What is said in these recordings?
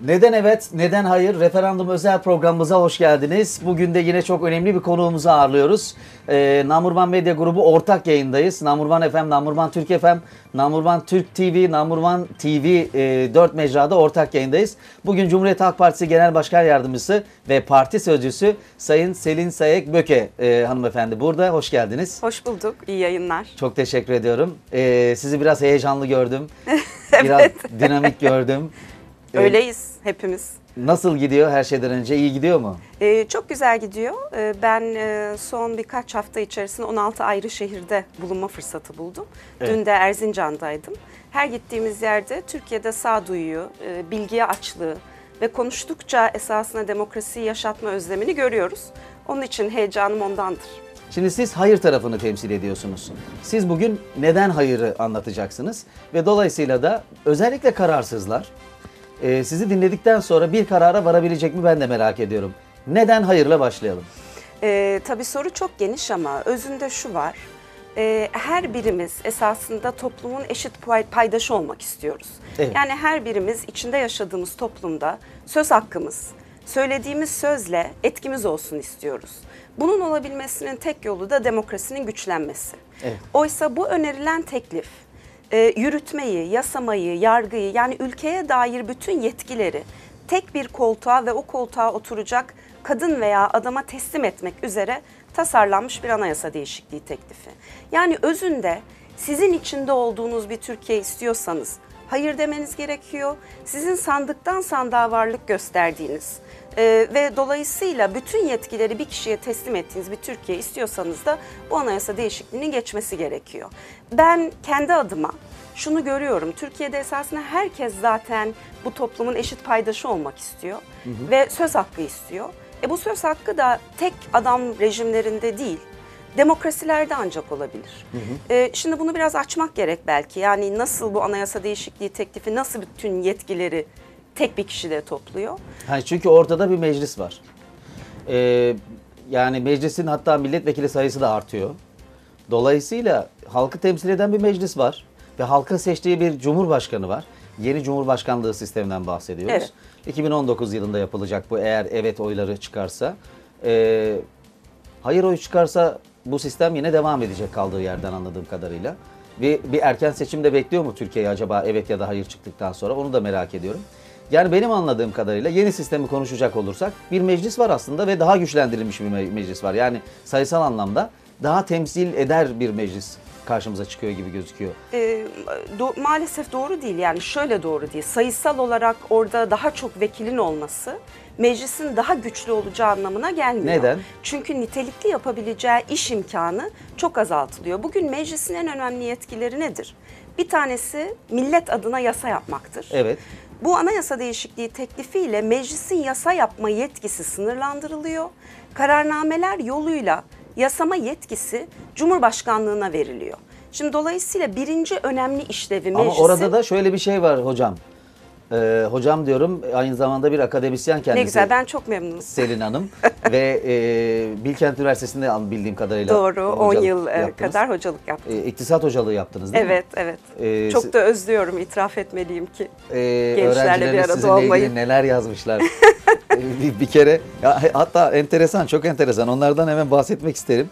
Neden evet, neden hayır? Referandum özel programımıza hoş geldiniz. Bugün de yine çok önemli bir konuğumuzu ağırlıyoruz. Ee, Namurman Medya Grubu ortak yayındayız. Namurman FM, Namurman Türk FM, Namurman Türk TV, Namurman TV e, 4 mecrada ortak yayındayız. Bugün Cumhuriyet Halk Partisi Genel Başkan Yardımcısı ve Parti Sözcüsü Sayın Selin Sayek Böke e, hanımefendi burada. Hoş geldiniz. Hoş bulduk. İyi yayınlar. Çok teşekkür ediyorum. Ee, sizi biraz heyecanlı gördüm. Biraz dinamik gördüm. Öyleyiz hepimiz. Nasıl gidiyor her şeyden önce? İyi gidiyor mu? Ee, çok güzel gidiyor. Ee, ben e, son birkaç hafta içerisinde 16 ayrı şehirde bulunma fırsatı buldum. Evet. Dün de Erzincan'daydım. Her gittiğimiz yerde Türkiye'de sağduyuyu, e, bilgiye açlığı ve konuştukça esasında demokrasiyi yaşatma özlemini görüyoruz. Onun için heyecanım ondandır. Şimdi siz hayır tarafını temsil ediyorsunuz. Siz bugün neden hayırı anlatacaksınız ve dolayısıyla da özellikle kararsızlar e, sizi dinledikten sonra bir karara varabilecek mi ben de merak ediyorum. Neden hayırla başlayalım? Ee, tabii soru çok geniş ama özünde şu var. Ee, her birimiz esasında toplumun eşit pay- paydaşı olmak istiyoruz. Evet. Yani her birimiz içinde yaşadığımız toplumda söz hakkımız, söylediğimiz sözle etkimiz olsun istiyoruz. Bunun olabilmesinin tek yolu da demokrasinin güçlenmesi. Evet. Oysa bu önerilen teklif e, yürütmeyi, yasamayı, yargıyı yani ülkeye dair bütün yetkileri tek bir koltuğa ve o koltuğa oturacak kadın veya adama teslim etmek üzere tasarlanmış bir anayasa değişikliği teklifi. Yani özünde sizin içinde olduğunuz bir Türkiye istiyorsanız hayır demeniz gerekiyor. Sizin sandıktan sandığa varlık gösterdiğiniz e, ve dolayısıyla bütün yetkileri bir kişiye teslim ettiğiniz bir Türkiye istiyorsanız da bu anayasa değişikliğinin geçmesi gerekiyor. Ben kendi adıma şunu görüyorum. Türkiye'de esasında herkes zaten bu toplumun eşit paydaşı olmak istiyor ve söz hakkı istiyor. E bu söz hakkı da tek adam rejimlerinde değil, demokrasilerde ancak olabilir. E, şimdi bunu biraz açmak gerek belki. Yani nasıl bu anayasa değişikliği teklifi nasıl bütün yetkileri tek bir kişide topluyor? Hani çünkü ortada bir meclis var. Ee, yani meclisin hatta milletvekili sayısı da artıyor. Dolayısıyla halkı temsil eden bir meclis var ve halkın seçtiği bir cumhurbaşkanı var. Yeni cumhurbaşkanlığı sisteminden bahsediyoruz. Evet. 2019 yılında yapılacak bu eğer evet oyları çıkarsa. Ee, hayır oyu çıkarsa bu sistem yine devam edecek kaldığı yerden anladığım kadarıyla. Bir, bir erken seçim de bekliyor mu Türkiye acaba evet ya da hayır çıktıktan sonra onu da merak ediyorum. Yani benim anladığım kadarıyla yeni sistemi konuşacak olursak bir meclis var aslında ve daha güçlendirilmiş bir me- meclis var. Yani sayısal anlamda daha temsil eder bir meclis karşımıza çıkıyor gibi gözüküyor. E, do- maalesef doğru değil yani şöyle doğru değil. Sayısal olarak orada daha çok vekilin olması meclisin daha güçlü olacağı anlamına gelmiyor. Neden? Çünkü nitelikli yapabileceği iş imkanı çok azaltılıyor. Bugün meclisin en önemli yetkileri nedir? Bir tanesi millet adına yasa yapmaktır. Evet. Bu anayasa değişikliği teklifiyle meclisin yasa yapma yetkisi sınırlandırılıyor. Kararnameler yoluyla yasama yetkisi Cumhurbaşkanlığına veriliyor. Şimdi dolayısıyla birinci önemli işlevi Ama meclisin... orada da şöyle bir şey var hocam. Ee, hocam diyorum aynı zamanda bir akademisyen kendisi. Ne güzel ben çok memnunum. Selin Hanım ve e, Bilkent Üniversitesi'nde bildiğim kadarıyla Doğru 10 hocalık yıl e, yaptınız. kadar hocalık yaptım. E, iktisat hocalığı yaptınız değil mi? Evet evet. Ee, çok da özlüyorum itiraf etmeliyim ki. Ee, Gençlerle bir arada olmayı. neler yazmışlar. Ee, bir, bir kere ya, hatta enteresan çok enteresan onlardan hemen bahsetmek isterim.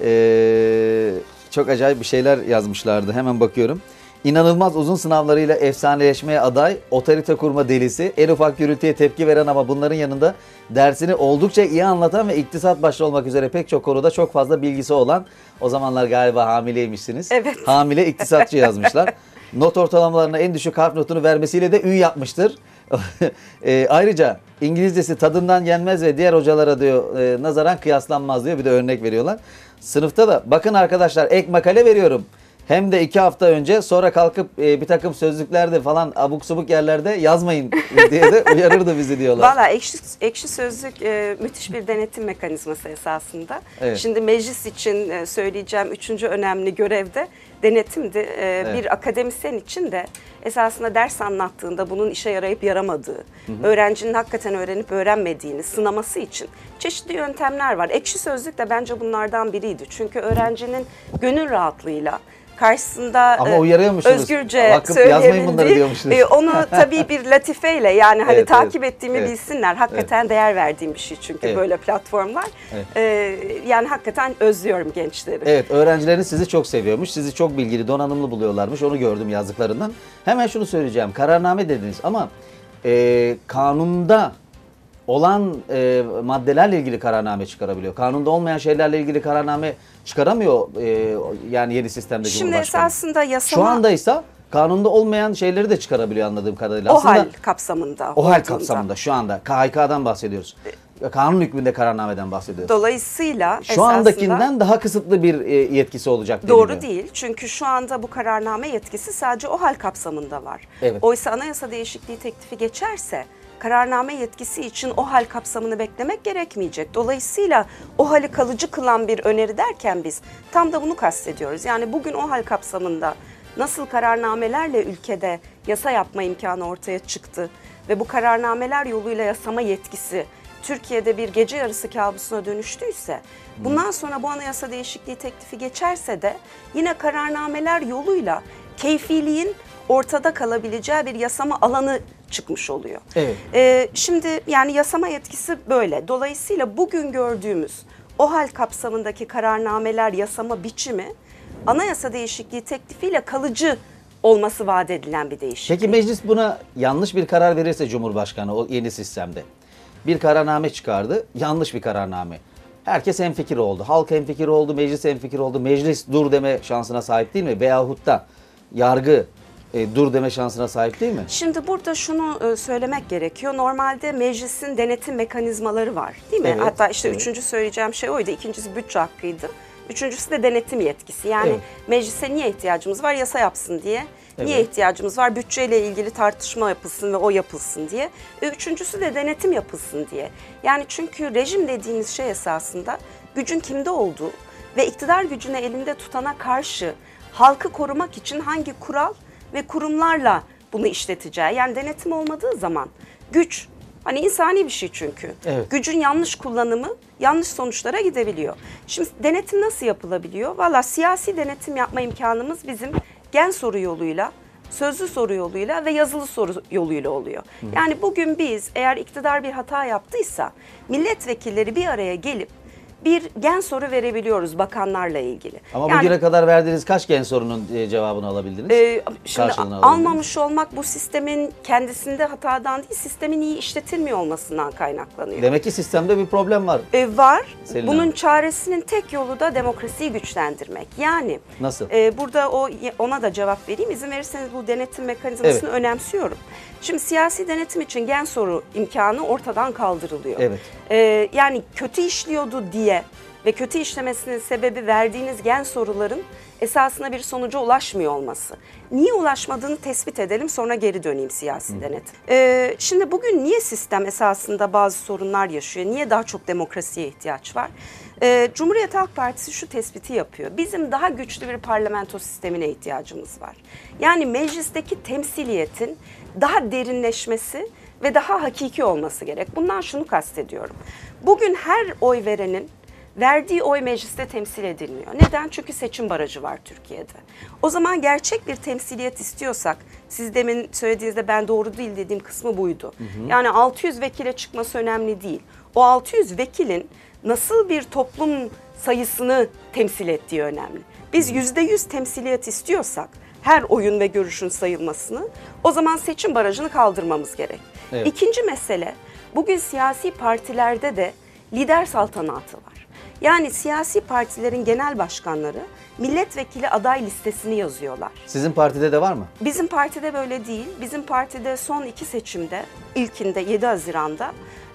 Ee, çok acayip bir şeyler yazmışlardı hemen bakıyorum. İnanılmaz uzun sınavlarıyla efsaneleşmeye aday, otorite kurma delisi, en ufak gürültüye tepki veren ama bunların yanında dersini oldukça iyi anlatan ve iktisat başta olmak üzere pek çok konuda çok fazla bilgisi olan, o zamanlar galiba hamileymişsiniz. Evet. Hamile iktisatçı yazmışlar. Not ortalamalarına en düşük harf notunu vermesiyle de ün yapmıştır. E, ayrıca İngilizcesi tadından yenmez ve diğer hocalara diyor e, nazaran kıyaslanmaz diyor bir de örnek veriyorlar. Sınıfta da bakın arkadaşlar ek makale veriyorum. Hem de iki hafta önce sonra kalkıp e, bir takım sözlüklerde falan abuk subuk yerlerde yazmayın diye de uyarırdı bizi diyorlar. Valla ekşi, ekşi sözlük e, müthiş bir denetim mekanizması esasında. Evet. Şimdi meclis için e, söyleyeceğim üçüncü önemli görevde denetimdi. E, Evet. Bir akademisyen için de esasında ders anlattığında bunun işe yarayıp yaramadığı, öğrencinin hakikaten öğrenip öğrenmediğini sınaması için çeşitli yöntemler var. Ekşi sözlük de bence bunlardan biriydi. Çünkü öğrencinin gönül rahatlığıyla karşısında Ama e, uyarıyormuşsunuz. özgürce yazmayın bunları diyormuşsunuz. e, onu tabii bir latifeyle yani hani Evet, takip evet, ettiğimi evet. bilsinler. Hakikaten değer verdiğim bir şey çünkü Evet. böyle platformlar. Evet. E, yani hakikaten özlüyorum gençleri. Evet öğrencileriniz sizi çok seviyormuş. Sizi çok bilgili, donanımlı buluyorlarmış. Onu gördüm yazdıklarından. Hemen şunu söyleyeceğim. Kararname dediniz ama e, kanunda olan e, maddelerle ilgili kararname çıkarabiliyor. Kanunda olmayan şeylerle ilgili kararname çıkaramıyor e, yani yeni sistemde Şimdi Cumhurbaşkanı. esasında yasama Şu anda ise kanunda olmayan şeyleri de çıkarabiliyor anladığım kadarıyla. OHAL Aslında kapsamında. OHAL olduğunda. kapsamında şu anda KHK'dan bahsediyoruz. Kanun hükmünde kararnameden bahsediyoruz. Dolayısıyla Şu andakinden daha kısıtlı bir e, yetkisi olacak doğru deniliyor. değil. Çünkü şu anda bu kararname yetkisi sadece OHAL kapsamında var. Evet. Oysa anayasa değişikliği teklifi geçerse kararname yetkisi için OHAL kapsamını beklemek gerekmeyecek. Dolayısıyla OHAL'i kalıcı kılan bir öneri derken biz tam da bunu kastediyoruz. Yani bugün OHAL kapsamında nasıl kararnamelerle ülkede yasa yapma imkanı ortaya çıktı ve bu kararnameler yoluyla yasama yetkisi Türkiye'de bir gece yarısı kabusuna dönüştüyse, bundan sonra bu anayasa değişikliği teklifi geçerse de yine kararnameler yoluyla keyfiliğin ortada kalabileceği bir yasama alanı çıkmış oluyor. Evet. Ee, şimdi yani yasama yetkisi böyle. Dolayısıyla bugün gördüğümüz OHAL kapsamındaki kararnameler yasama biçimi anayasa değişikliği teklifiyle kalıcı olması vaat edilen bir değişiklik. Peki meclis buna yanlış bir karar verirse Cumhurbaşkanı o yeni sistemde bir kararname çıkardı. Yanlış bir kararname. Herkes hemfikir oldu. Halk hemfikir oldu, meclis hemfikir oldu. Meclis dur deme şansına sahip değil mi? Veyahut da yargı e, dur deme şansına sahip değil mi? Şimdi burada şunu e, söylemek gerekiyor. Normalde meclisin denetim mekanizmaları var değil mi? Evet, Hatta işte evet. üçüncü söyleyeceğim şey oydu. İkincisi bütçe hakkıydı. Üçüncüsü de denetim yetkisi. Yani Evet. meclise niye ihtiyacımız var? Yasa yapsın diye. Niye Evet. ihtiyacımız var? Bütçeyle ilgili tartışma yapılsın ve o yapılsın diye. Üçüncüsü de denetim yapılsın diye. Yani çünkü rejim dediğimiz şey esasında gücün kimde olduğu ve iktidar gücüne elinde tutana karşı halkı korumak için hangi kural ve kurumlarla bunu işleteceği. Yani denetim olmadığı zaman güç hani insani bir şey çünkü. Evet. Gücün yanlış kullanımı yanlış sonuçlara gidebiliyor. Şimdi denetim nasıl yapılabiliyor? Valla siyasi denetim yapma imkanımız bizim gen soru yoluyla, sözlü soru yoluyla ve yazılı soru yoluyla oluyor. Yani bugün biz eğer iktidar bir hata yaptıysa milletvekilleri bir araya gelip bir gen soru verebiliyoruz bakanlarla ilgili. Ama Yani- bugüne kadar verdiğiniz kaç gen sorunun e, cevabını alabildiniz? ee, şimdi alabildiniz. almamış olmak bu sistemin kendisinde hatadan değil, sistemin iyi işletilmiyor olmasından kaynaklanıyor. Demek ki sistemde bir problem var. Ee, var. Selin Bunun Hanım. çaresinin tek yolu da demokrasiyi güçlendirmek. Yani Nasıl? e, burada o ona da cevap vereyim. İzin verirseniz bu denetim mekanizmasını önemsiyorum. Şimdi siyasi denetim için gen soru imkanı ortadan kaldırılıyor. Evet. Ee, yani kötü işliyordu diye ve kötü işlemesinin sebebi verdiğiniz gen soruların esasında bir sonuca ulaşmıyor olması. Niye ulaşmadığını tespit edelim sonra geri döneyim siyasi denetim. Ee, şimdi bugün niye sistem esasında bazı sorunlar yaşıyor? Niye daha çok demokrasiye ihtiyaç var? Ee, Cumhuriyet Halk Partisi şu tespiti yapıyor. Bizim daha güçlü bir parlamento sistemine ihtiyacımız var. Yani meclisteki temsiliyetin daha derinleşmesi ve daha hakiki olması gerek. Bundan şunu kastediyorum. Bugün her oy verenin verdiği oy mecliste temsil edilmiyor. Neden? Çünkü seçim barajı var Türkiye'de. O zaman gerçek bir temsiliyet istiyorsak, siz demin söylediğinizde ben doğru değil dediğim kısmı buydu. Yani 600 vekile çıkması önemli değil. O 600 vekilin nasıl bir toplum sayısını temsil ettiği önemli. Biz %100 temsiliyet istiyorsak, her oyun ve görüşün sayılmasını, o zaman seçim barajını kaldırmamız gerek. Evet. İkinci mesele, bugün siyasi partilerde de lider saltanatı var. Yani siyasi partilerin genel başkanları milletvekili aday listesini yazıyorlar. Sizin partide de var mı? Bizim partide böyle değil. Bizim partide son iki seçimde, ilkinde 7 Haziran'da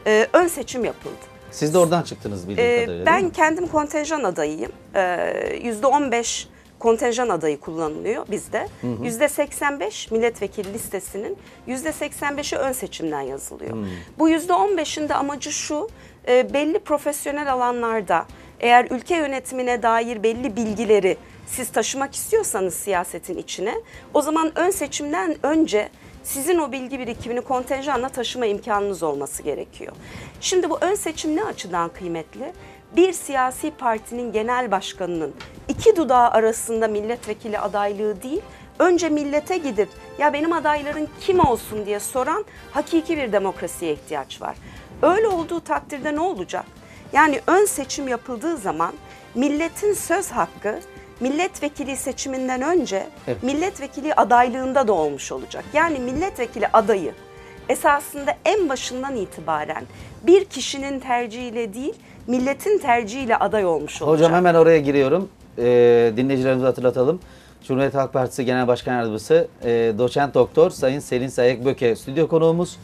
e, ön seçim yapıldı. Siz de oradan çıktınız bildiğim Ee, kadarıyla. ben kendim kontenjan adayıyım. Ee, Yüzde 15 kontenjan adayı kullanılıyor bizde. Yüzde 85 milletvekili listesinin yüzde 85'i ön seçimden yazılıyor. Bu yüzde 15'in de amacı şu, e, belli profesyonel alanlarda eğer ülke yönetimine dair belli bilgileri siz taşımak istiyorsanız siyasetin içine, o zaman ön seçimden önce sizin o bilgi birikimini kontenjanla taşıma imkanınız olması gerekiyor. Şimdi bu ön seçim ne açıdan kıymetli? Bir siyasi partinin genel başkanının iki dudağı arasında milletvekili adaylığı değil, önce millete gidip ya benim adayların kim olsun diye soran hakiki bir demokrasiye ihtiyaç var. Öyle olduğu takdirde ne olacak? Yani ön seçim yapıldığı zaman milletin söz hakkı milletvekili seçiminden önce Evet. milletvekili adaylığında da olmuş olacak. Yani milletvekili adayı esasında en başından itibaren bir kişinin tercihiyle değil, milletin tercihiyle aday olmuş olacak. Hocam hemen oraya giriyorum. Ee, dinleyicilerimize hatırlatalım. Cumhuriyet Halk Partisi Genel Başkan Yardımcısı e, Doçent Doktor Sayın Selin Sayek Böke stüdyo konuğumuz.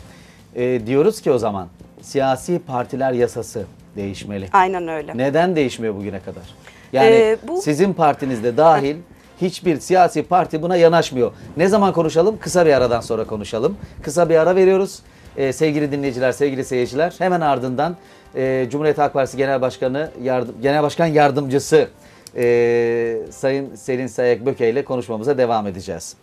E, diyoruz ki o zaman siyasi partiler yasası değişmeli. Aynen öyle. Neden değişmiyor bugüne kadar? Yani Ee, bu- sizin partinizde dahil hiçbir siyasi parti buna yanaşmıyor. Ne zaman konuşalım? Kısa bir aradan sonra konuşalım. Kısa bir ara veriyoruz. Ee, sevgili dinleyiciler, sevgili seyirciler hemen ardından e, Cumhuriyet Halk Partisi Genel Başkanı, yardım, Genel Başkan Yardımcısı e, Sayın Selin Sayek Böke ile konuşmamıza devam edeceğiz.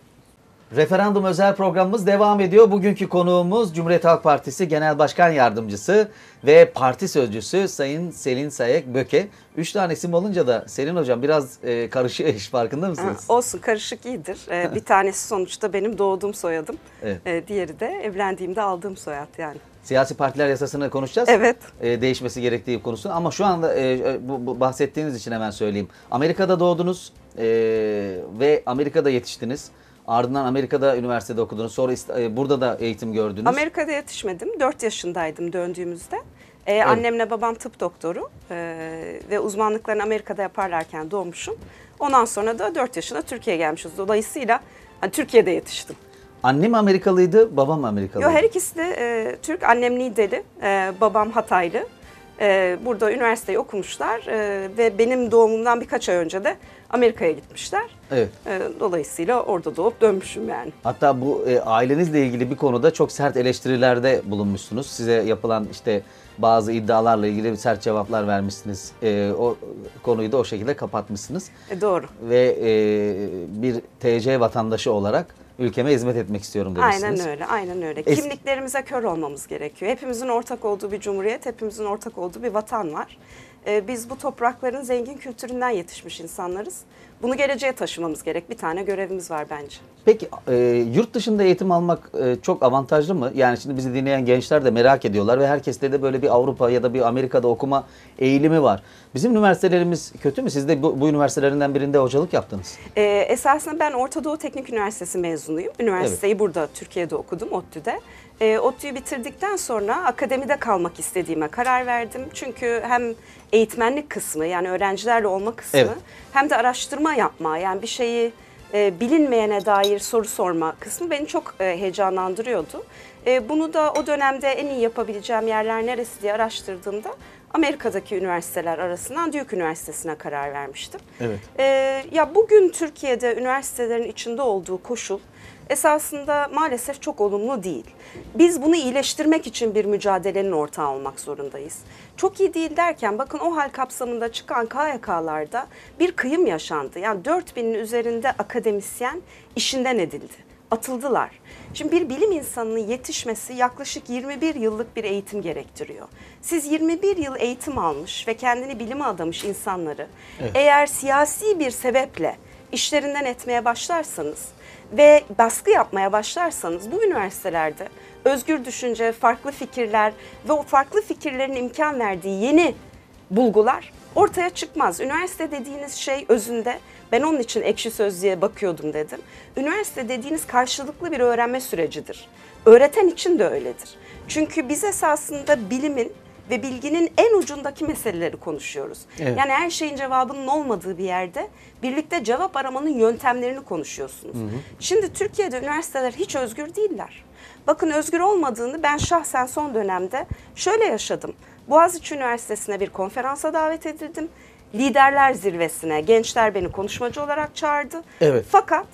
Referandum özel programımız devam ediyor. Bugünkü konuğumuz Cumhuriyet Halk Partisi Genel Başkan Yardımcısı ve parti sözcüsü Sayın Selin Sayek Böke. Üç tane isim olunca da Selin Hocam biraz e, karışıyor iş farkında Ha, mısınız? olsun karışık iyidir. Ee, bir tanesi sonuçta benim doğduğum soyadım. Evet. Ee, diğeri de evlendiğimde aldığım soyad yani. Siyasi partiler yasasını konuşacağız. Evet. E, değişmesi gerektiği konusunu ama şu anda e, e, bu, bu bahsettiğiniz için hemen söyleyeyim. Amerika'da doğdunuz e, ve Amerika'da yetiştiniz. Ardından Amerika'da üniversitede okudunuz. Sonra e, burada da eğitim gördünüz. Amerika'da yetişmedim. 4 yaşındaydım döndüğümüzde. Ee, Annemle babam tıp doktoru ee, ve uzmanlıklarını Amerika'da yaparlarken doğmuşum. Ondan sonra da 4 yaşında Türkiye'ye gelmişiz. Dolayısıyla hani Türkiye'de yetiştim. Annem Amerikalıydı, babam Amerikalıydı. Yo her ikisi de e, Türk. Annem Niğdeli, e, babam Hataylı. E, burada üniversiteyi okumuşlar e, ve benim doğumumdan birkaç ay önce de Amerika'ya gitmişler. Evet. E, dolayısıyla orada doğup dönmüşüm yani. Hatta bu e, ailenizle ilgili bir konuda çok sert eleştirilerde bulunmuşsunuz. Size yapılan işte bazı iddialarla ilgili sert cevaplar vermişsiniz. E, o konuyu da o şekilde kapatmışsınız. E, doğru. Ve e, bir TC vatandaşı olarak ülkeme hizmet etmek istiyorum demişsiniz. Aynen öyle, aynen öyle. Es- Kimliklerimize kör olmamız gerekiyor. Hepimizin ortak olduğu bir cumhuriyet, hepimizin ortak olduğu bir vatan var. Ee, biz bu toprakların zengin kültüründen yetişmiş insanlarız. Bunu geleceğe taşımamız gerek. Bir tane görevimiz var bence. Peki e, yurt dışında eğitim almak e, çok avantajlı mı? Yani şimdi bizi dinleyen gençler de merak ediyorlar ve herkeste de böyle bir Avrupa ya da bir Amerika'da okuma eğilimi var. Bizim üniversitelerimiz kötü mü? Siz de bu, bu üniversitelerinden birinde hocalık yaptınız. Ee, esasında ben Orta Doğu Teknik Üniversitesi mezunuyum. Üniversiteyi burada Türkiye'de okudum, ODTÜ'de. Ee, ODTÜ'yü bitirdikten sonra akademide kalmak istediğime karar verdim. Çünkü hem eğitmenlik kısmı yani öğrencilerle olma kısmı Evet. hem de araştırma yapma yani bir şeyi e, bilinmeyene dair soru sorma kısmı beni çok e, heyecanlandırıyordu. E, bunu da o dönemde en iyi yapabileceğim yerler neresi diye araştırdığımda Amerika'daki üniversiteler arasından Duke Üniversitesi'ne karar vermiştim. Evet. Ee, ya bugün Türkiye'de üniversitelerin içinde olduğu koşul esasında maalesef çok olumlu değil. Biz bunu iyileştirmek için bir mücadelenin ortağı olmak zorundayız. Çok iyi değil derken bakın o hal kapsamında çıkan KYK'larda bir kıyım yaşandı. Yani 4000'in üzerinde akademisyen işinden edildi atıldılar. Şimdi bir bilim insanının yetişmesi yaklaşık 21 yıllık bir eğitim gerektiriyor. Siz 21 yıl eğitim almış ve kendini bilime adamış insanları eğer siyasi bir sebeple işlerinden etmeye başlarsanız ve baskı yapmaya başlarsanız bu üniversitelerde özgür düşünce, farklı fikirler ve o farklı fikirlerin imkan verdiği yeni bulgular ortaya çıkmaz. Üniversite dediğiniz şey özünde ben onun için ekşi sözlüğe bakıyordum dedim. Üniversite dediğiniz karşılıklı bir öğrenme sürecidir. Öğreten için de öyledir. Çünkü biz esasında bilimin ve bilginin en ucundaki meseleleri konuşuyoruz. Evet. Yani her şeyin cevabının olmadığı bir yerde birlikte cevap aramanın yöntemlerini konuşuyorsunuz. Şimdi Türkiye'de üniversiteler hiç özgür değiller. Bakın özgür olmadığını ben şahsen son dönemde şöyle yaşadım. Boğaziçi Üniversitesi'ne bir konferansa davet edildim. Liderler zirvesine gençler beni konuşmacı olarak çağırdı. Evet. Fakat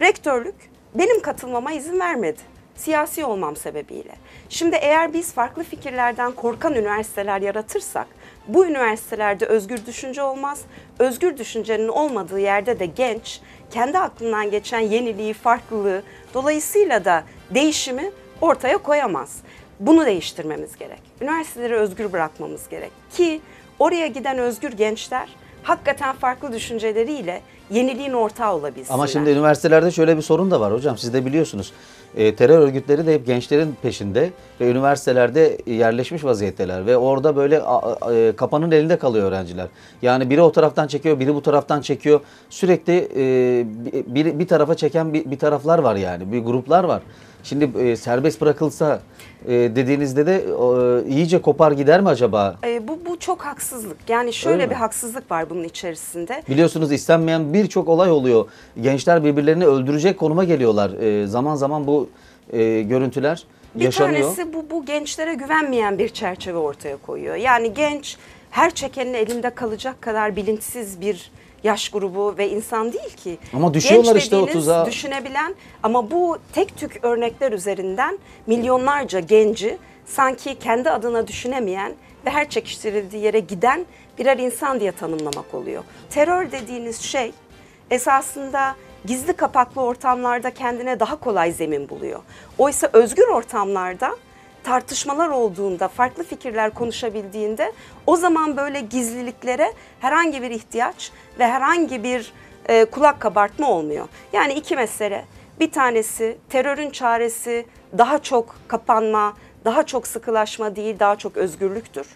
rektörlük benim katılmama izin vermedi. Siyasi olmam sebebiyle. Şimdi eğer biz farklı fikirlerden korkan üniversiteler yaratırsak bu üniversitelerde özgür düşünce olmaz. Özgür düşüncenin olmadığı yerde de genç kendi aklından geçen yeniliği, farklılığı dolayısıyla da değişimi ortaya koyamaz. Bunu değiştirmemiz gerek. Üniversiteleri özgür bırakmamız gerek ki Oraya giden özgür gençler hakikaten farklı düşünceleriyle yeniliğin ortağı olabilsinler. Ama şimdi üniversitelerde şöyle bir sorun da var hocam. Siz de biliyorsunuz. E, terör örgütleri de hep gençlerin peşinde ve üniversitelerde yerleşmiş vaziyetteler ve orada böyle a, a, e, kapanın elinde kalıyor öğrenciler. Yani biri o taraftan çekiyor, biri bu taraftan çekiyor. Sürekli e, bir, bir tarafa çeken bir, bir taraflar var yani. Bir gruplar var. Şimdi e, serbest bırakılsa e, dediğinizde de e, iyice kopar gider mi acaba? E, bu, bu çok haksızlık. Yani şöyle Öyle bir mi? haksızlık var bunun içerisinde. Biliyorsunuz istenmeyen birçok olay oluyor. Gençler birbirlerini öldürecek konuma geliyorlar. Ee, zaman zaman bu e, görüntüler Bir yaşanıyor. tanesi bu, bu gençlere güvenmeyen bir çerçeve ortaya koyuyor. Yani genç her çekenin elinde kalacak kadar bilinçsiz bir yaş grubu ve insan değil ki. Ama düşüyorlar Genç işte o tuzağa. Düşünebilen ama bu tek tük örnekler üzerinden milyonlarca genci sanki kendi adına düşünemeyen ve her çekiştirildiği yere giden birer insan diye tanımlamak oluyor. Terör dediğiniz şey esasında gizli kapaklı ortamlarda kendine daha kolay zemin buluyor. Oysa özgür ortamlarda tartışmalar olduğunda, farklı fikirler konuşabildiğinde o zaman böyle gizliliklere herhangi bir ihtiyaç ve herhangi bir e, kulak kabartma olmuyor. Yani iki mesele. Bir tanesi terörün çaresi daha çok kapanma, daha çok sıkılaşma değil, daha çok özgürlüktür.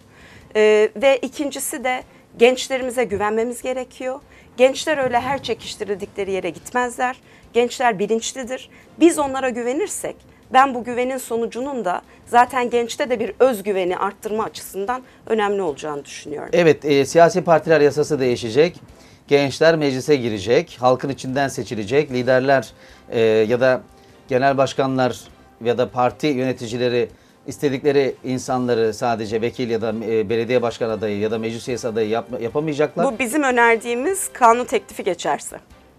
E, ve ikincisi de gençlerimize güvenmemiz gerekiyor. Gençler öyle her çekiştirildikleri yere gitmezler. Gençler bilinçlidir. Biz onlara güvenirsek ben bu güvenin sonucunun da zaten gençte de bir özgüveni arttırma açısından önemli olacağını düşünüyorum. Evet, e, siyasi partiler yasası değişecek. Gençler meclise girecek, halkın içinden seçilecek. Liderler e, ya da genel başkanlar ya da parti yöneticileri istedikleri insanları sadece vekil ya da e, belediye başkan adayı ya da meclis üyesi adayı yap- yapamayacaklar. Bu bizim önerdiğimiz kanun teklifi geçerse.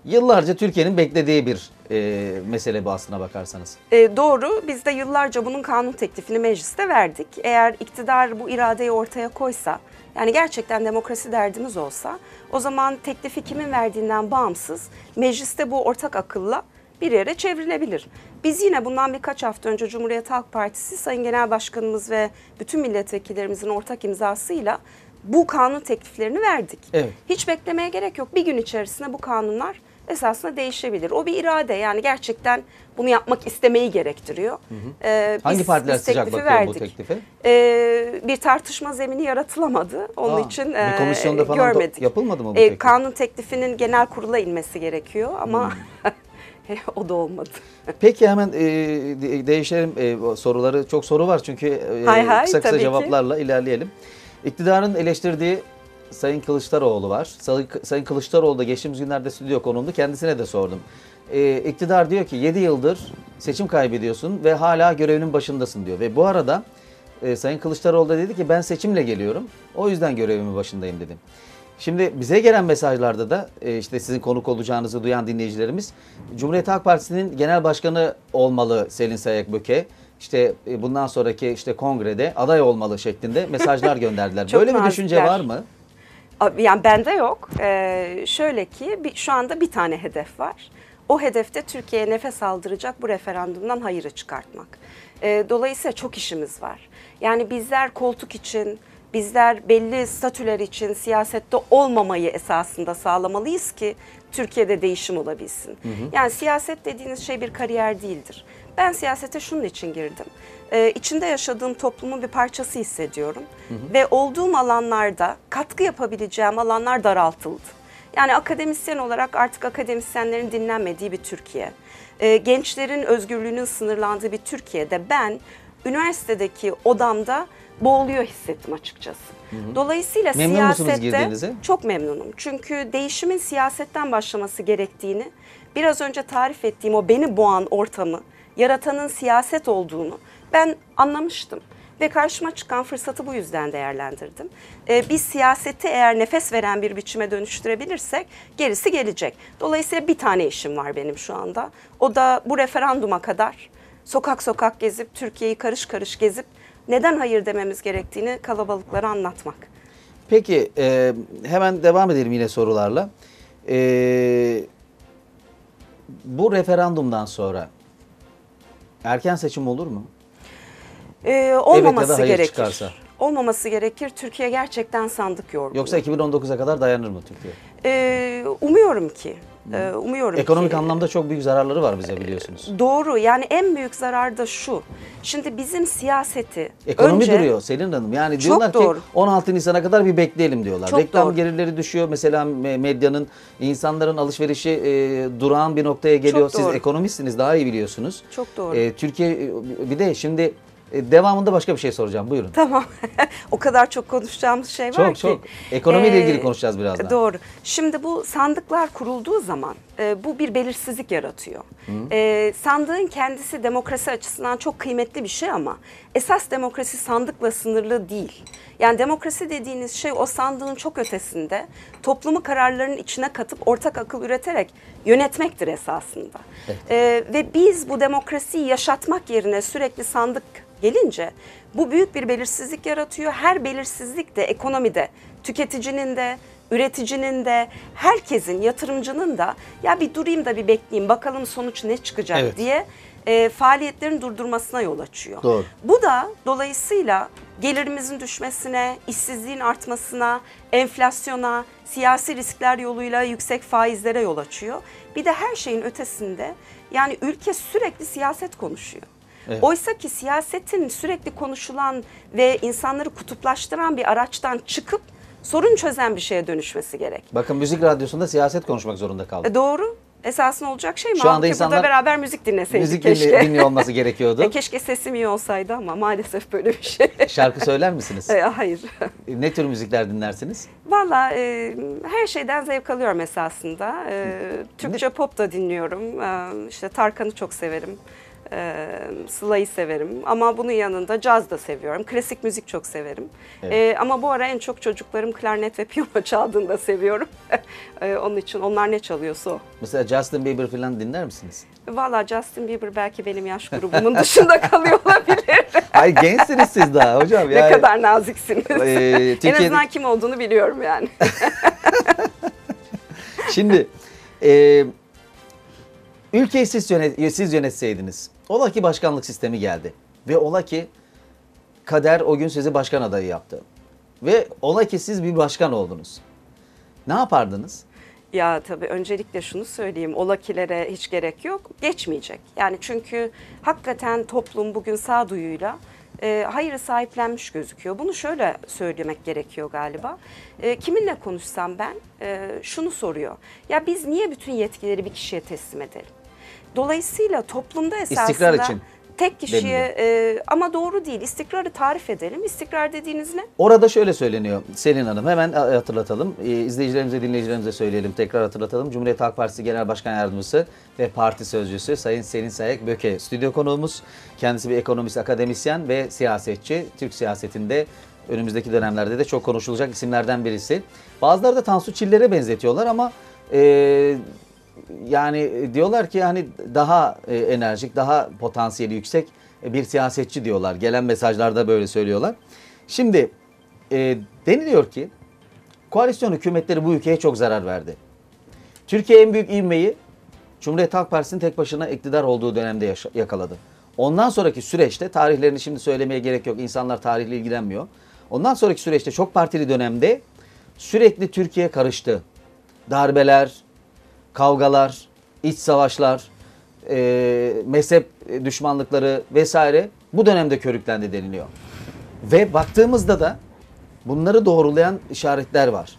Yıllarca Türkiye'nin beklediği bir e, mesele bu aslına bakarsanız. E, doğru. Biz de yıllarca bunun kanun teklifini mecliste verdik. Eğer iktidar bu iradeyi ortaya koysa, yani gerçekten demokrasi derdimiz olsa, o zaman teklifi kimin verdiğinden bağımsız mecliste bu ortak akılla bir yere çevrilebilir. Biz yine bundan birkaç hafta önce Cumhuriyet Halk Partisi Sayın Genel Başkanımız ve bütün milletvekillerimizin ortak imzasıyla bu kanun tekliflerini verdik. Evet. Hiç beklemeye gerek yok. Bir gün içerisinde bu kanunlar esasında değişebilir. O bir irade yani gerçekten bunu yapmak istemeyi gerektiriyor. Ee, Hangi biz- partiler biz sıcak bakıyor bu verdik. teklife? Ee, bir tartışma zemini yaratılamadı. Onun Aa, için bir e, komisyonda falan görmedik. yapılmadı mı bu Ee, teklif? kanun teklifinin genel kurula inmesi gerekiyor ama Hmm. o da olmadı. Peki hemen e, de- değişelim e, soruları. Çok soru var çünkü e, Hay hay, kısa kısa tabii ki. cevaplarla ilerleyelim. İktidarın eleştirdiği Sayın Kılıçdaroğlu var. Sayın, Kılıçdaroğlu da geçtiğimiz günlerde stüdyo konumdu. Kendisine de sordum. E, iktidar diyor ki 7 yıldır seçim kaybediyorsun ve hala görevinin başındasın diyor. Ve bu arada e, Sayın Kılıçdaroğlu da dedi ki ben seçimle geliyorum. O yüzden görevimin başındayım dedim. Şimdi bize gelen mesajlarda da e, işte sizin konuk olacağınızı duyan dinleyicilerimiz Cumhuriyet Halk Partisi'nin genel başkanı olmalı Selin Sayak Böke. İşte e, bundan sonraki işte kongrede aday olmalı şeklinde mesajlar gönderdiler. Çok Böyle bir düşünce var mı? Yani bende yok. Ee, şöyle ki bir, şu anda bir tane hedef var. O hedefte Türkiye'ye nefes aldıracak bu referandumdan hayırı çıkartmak. Ee, dolayısıyla çok işimiz var. Yani bizler koltuk için, bizler belli statüler için siyasette olmamayı esasında sağlamalıyız ki Türkiye'de değişim olabilsin. Yani siyaset dediğiniz şey bir kariyer değildir. Ben siyasete şunun için girdim. Ee, içinde yaşadığım toplumun bir parçası hissediyorum. Ve olduğum alanlarda katkı yapabileceğim alanlar daraltıldı. Yani akademisyen olarak artık akademisyenlerin dinlenmediği bir Türkiye. Ee, gençlerin özgürlüğünün sınırlandığı bir Türkiye'de ben üniversitedeki odamda boğuluyor hissettim açıkçası. Dolayısıyla Memnun siyasette girdiğinize? çok memnunum. Çünkü değişimin siyasetten başlaması gerektiğini, biraz önce tarif ettiğim o beni boğan ortamı, yaratanın siyaset olduğunu ben anlamıştım. Ve karşıma çıkan fırsatı bu yüzden değerlendirdim. Ee, biz siyaseti eğer nefes veren bir biçime dönüştürebilirsek gerisi gelecek. Dolayısıyla bir tane işim var benim şu anda. O da bu referanduma kadar sokak sokak gezip, Türkiye'yi karış karış gezip neden hayır dememiz gerektiğini kalabalıklara anlatmak. Peki e, hemen devam edelim yine sorularla. E, bu referandumdan sonra erken seçim olur mu? Ee, olmaması evet ya da hayır gerekir. çıkarsa. olmaması gerekir. Türkiye gerçekten sandık yorgun. Yoksa 2019'a kadar dayanır mı Türkiye? Ee, umuyorum ki. Ee, umuyorum Ekonomik ki. anlamda çok büyük zararları var bize biliyorsunuz. Doğru. Yani en büyük zarar da şu. Şimdi bizim siyaseti Ekonomi önce, duruyor Selin Hanım. Yani diyorlar doğru. ki 16 Nisan'a kadar bir bekleyelim diyorlar. Çok Reklam doğru. gelirleri düşüyor. Mesela me- medyanın, insanların alışverişi e, durağan bir noktaya geliyor. Siz doğru. ekonomistsiniz daha iyi biliyorsunuz. Çok doğru. E, Türkiye e, bir de şimdi e, devamında başka bir şey soracağım. Buyurun. Tamam. o kadar çok konuşacağımız şey var Çok ki. çok. Ekonomiyle Ee, ilgili konuşacağız birazdan. Doğru. Şimdi bu sandıklar kurulduğu zaman e, bu bir belirsizlik yaratıyor. E, sandığın kendisi demokrasi açısından çok kıymetli bir şey ama esas demokrasi sandıkla sınırlı değil. Yani demokrasi dediğiniz şey o sandığın çok ötesinde toplumu kararların içine katıp ortak akıl üreterek yönetmektir esasında. E, ve biz bu demokrasiyi yaşatmak yerine sürekli sandık gelince bu büyük bir belirsizlik yaratıyor. Her belirsizlik de ekonomide, tüketicinin de, üreticinin de, herkesin, yatırımcının da ya bir durayım da bir bekleyeyim bakalım sonuç ne çıkacak Evet. diye e, faaliyetlerin durdurmasına yol açıyor. Doğru. Bu da dolayısıyla gelirimizin düşmesine, işsizliğin artmasına, enflasyona, siyasi riskler yoluyla yüksek faizlere yol açıyor. Bir de her şeyin ötesinde yani ülke sürekli siyaset konuşuyor. Evet. Oysa ki siyasetin sürekli konuşulan ve insanları kutuplaştıran bir araçtan çıkıp sorun çözen bir şeye dönüşmesi gerek. Bakın müzik radyosunda siyaset konuşmak zorunda kaldık. E doğru. Esasında olacak şey mi? Şu anda insanlar beraber müzik dinleseydik Müzik keşke. dinli- dinliyor olması gerekiyordu. E, keşke sesim iyi olsaydı ama maalesef böyle bir şey. Şarkı söyler misiniz? E, hayır. Ne tür müzikler dinlersiniz? Valla e, her şeyden zevk alıyorum esasında. E, Türkçe pop da dinliyorum. E, işte Tarkan'ı çok severim. E, Sıla'yı severim. Ama bunun yanında caz da seviyorum. Klasik müzik çok severim. Evet. E, ama bu ara en çok çocuklarım klarnet ve piyano çaldığını da seviyorum. E, onun için onlar ne çalıyorsa o. Mesela Justin Bieber falan dinler misiniz? Valla Justin Bieber belki benim yaş grubumun dışında kalıyor olabilir. Ay gençsiniz siz daha hocam. ne Yani, kadar naziksiniz. En Türkiye'de- azından kim olduğunu biliyorum yani. Şimdi e, ülkeyi siz, yönet, siz yönetseydiniz. Ola ki başkanlık sistemi geldi. Ve ola ki kader o gün sizi başkan adayı yaptı. Ve ola ki siz bir başkan oldunuz. Ne yapardınız? Ya tabii öncelikle şunu söyleyeyim. Olakilere hiç gerek yok. Geçmeyecek. Yani çünkü hakikaten toplum bugün sağduyuyla e, hayırı sahiplenmiş gözüküyor. Bunu şöyle söylemek gerekiyor galiba. E, kiminle konuşsam ben e, şunu soruyor. Ya biz niye bütün yetkileri bir kişiye teslim edelim? Dolayısıyla toplumda esasında İstikrar için tek kişiye e, ama doğru değil. İstikrarı tarif edelim. İstikrar dediğiniz ne? Orada şöyle söyleniyor Selin Hanım. Hemen hatırlatalım. Ee, izleyicilerimize, dinleyicilerimize söyleyelim. Tekrar hatırlatalım. Cumhuriyet Halk Partisi Genel Başkan Yardımcısı ve Parti Sözcüsü Sayın Selin Sayek Böke stüdyo konuğumuz. Kendisi bir ekonomist, akademisyen ve siyasetçi. Türk siyasetinde önümüzdeki dönemlerde de çok konuşulacak isimlerden birisi. Bazıları da Tansu Çiller'e benzetiyorlar ama e, yani diyorlar ki hani daha e, enerjik, daha potansiyeli yüksek bir siyasetçi diyorlar. Gelen mesajlarda böyle söylüyorlar. Şimdi e, deniliyor ki koalisyon hükümetleri bu ülkeye çok zarar verdi. Türkiye en büyük ivmeyi Cumhuriyet Halk Partisi'nin tek başına iktidar olduğu dönemde yakaladı. Ondan sonraki süreçte tarihlerini şimdi söylemeye gerek yok. İnsanlar tarihle ilgilenmiyor. Ondan sonraki süreçte çok partili dönemde sürekli Türkiye karıştı. Darbeler, kavgalar, iç savaşlar, e, mezhep düşmanlıkları vesaire bu dönemde körüklendi deniliyor. Ve baktığımızda da bunları doğrulayan işaretler var.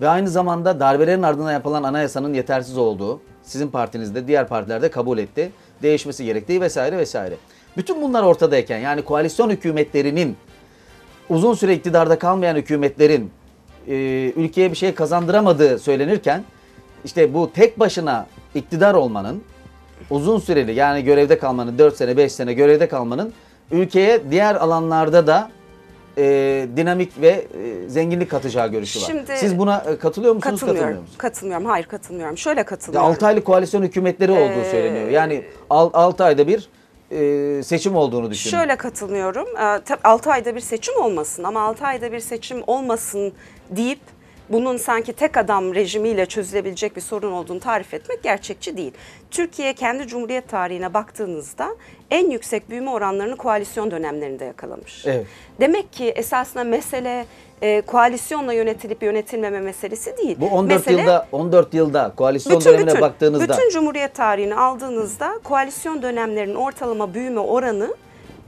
Ve aynı zamanda darbelerin ardından yapılan anayasanın yetersiz olduğu sizin partinizde diğer partilerde kabul etti. Değişmesi gerektiği vesaire vesaire. Bütün bunlar ortadayken yani koalisyon hükümetlerinin uzun süre iktidarda kalmayan hükümetlerin e, ülkeye bir şey kazandıramadığı söylenirken işte bu tek başına iktidar olmanın uzun süreli yani görevde kalmanın 4 sene 5 sene görevde kalmanın ülkeye diğer alanlarda da e, dinamik ve e, zenginlik katacağı görüşü var. Şimdi- Siz buna e, katılıyor musunuz katılmıyor Katılmıyorum. musunuz? Katılmıyorum. Hayır katılmıyorum. Şöyle katılmıyorum. 6 aylık koalisyon hükümetleri olduğu Ee, söyleniyor. Yani 6 ayda bir e, seçim olduğunu düşünün. Şöyle katılmıyorum. Ee, tabii 6 ayda bir seçim olmasın ama 6 ayda bir seçim olmasın deyip bunun sanki tek adam rejimiyle çözülebilecek bir sorun olduğunu tarif etmek gerçekçi değil. Türkiye kendi Cumhuriyet tarihine baktığınızda en yüksek büyüme oranlarını koalisyon dönemlerinde yakalamış. Evet. Demek ki esasında mesele e, koalisyonla yönetilip yönetilmeme meselesi değil. Bu 14 Mesele, yılda 14 yılda koalisyon dönemine baktığınızda bütün Cumhuriyet tarihini aldığınızda koalisyon dönemlerinin ortalama büyüme oranı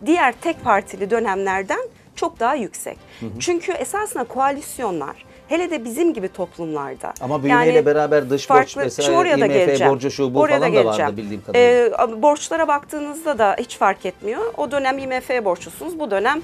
diğer tek partili dönemlerden çok daha yüksek. Çünkü esasında koalisyonlar hele de bizim gibi toplumlarda Ama büyümeyle beraber dış borç oraya da IMF geleceğim. borcu şu bu Oraya falan da vardı bildiğim kadarıyla. Ee, borçlara baktığınızda da hiç fark etmiyor. O dönem IMF'ye borçlusunuz. Bu dönem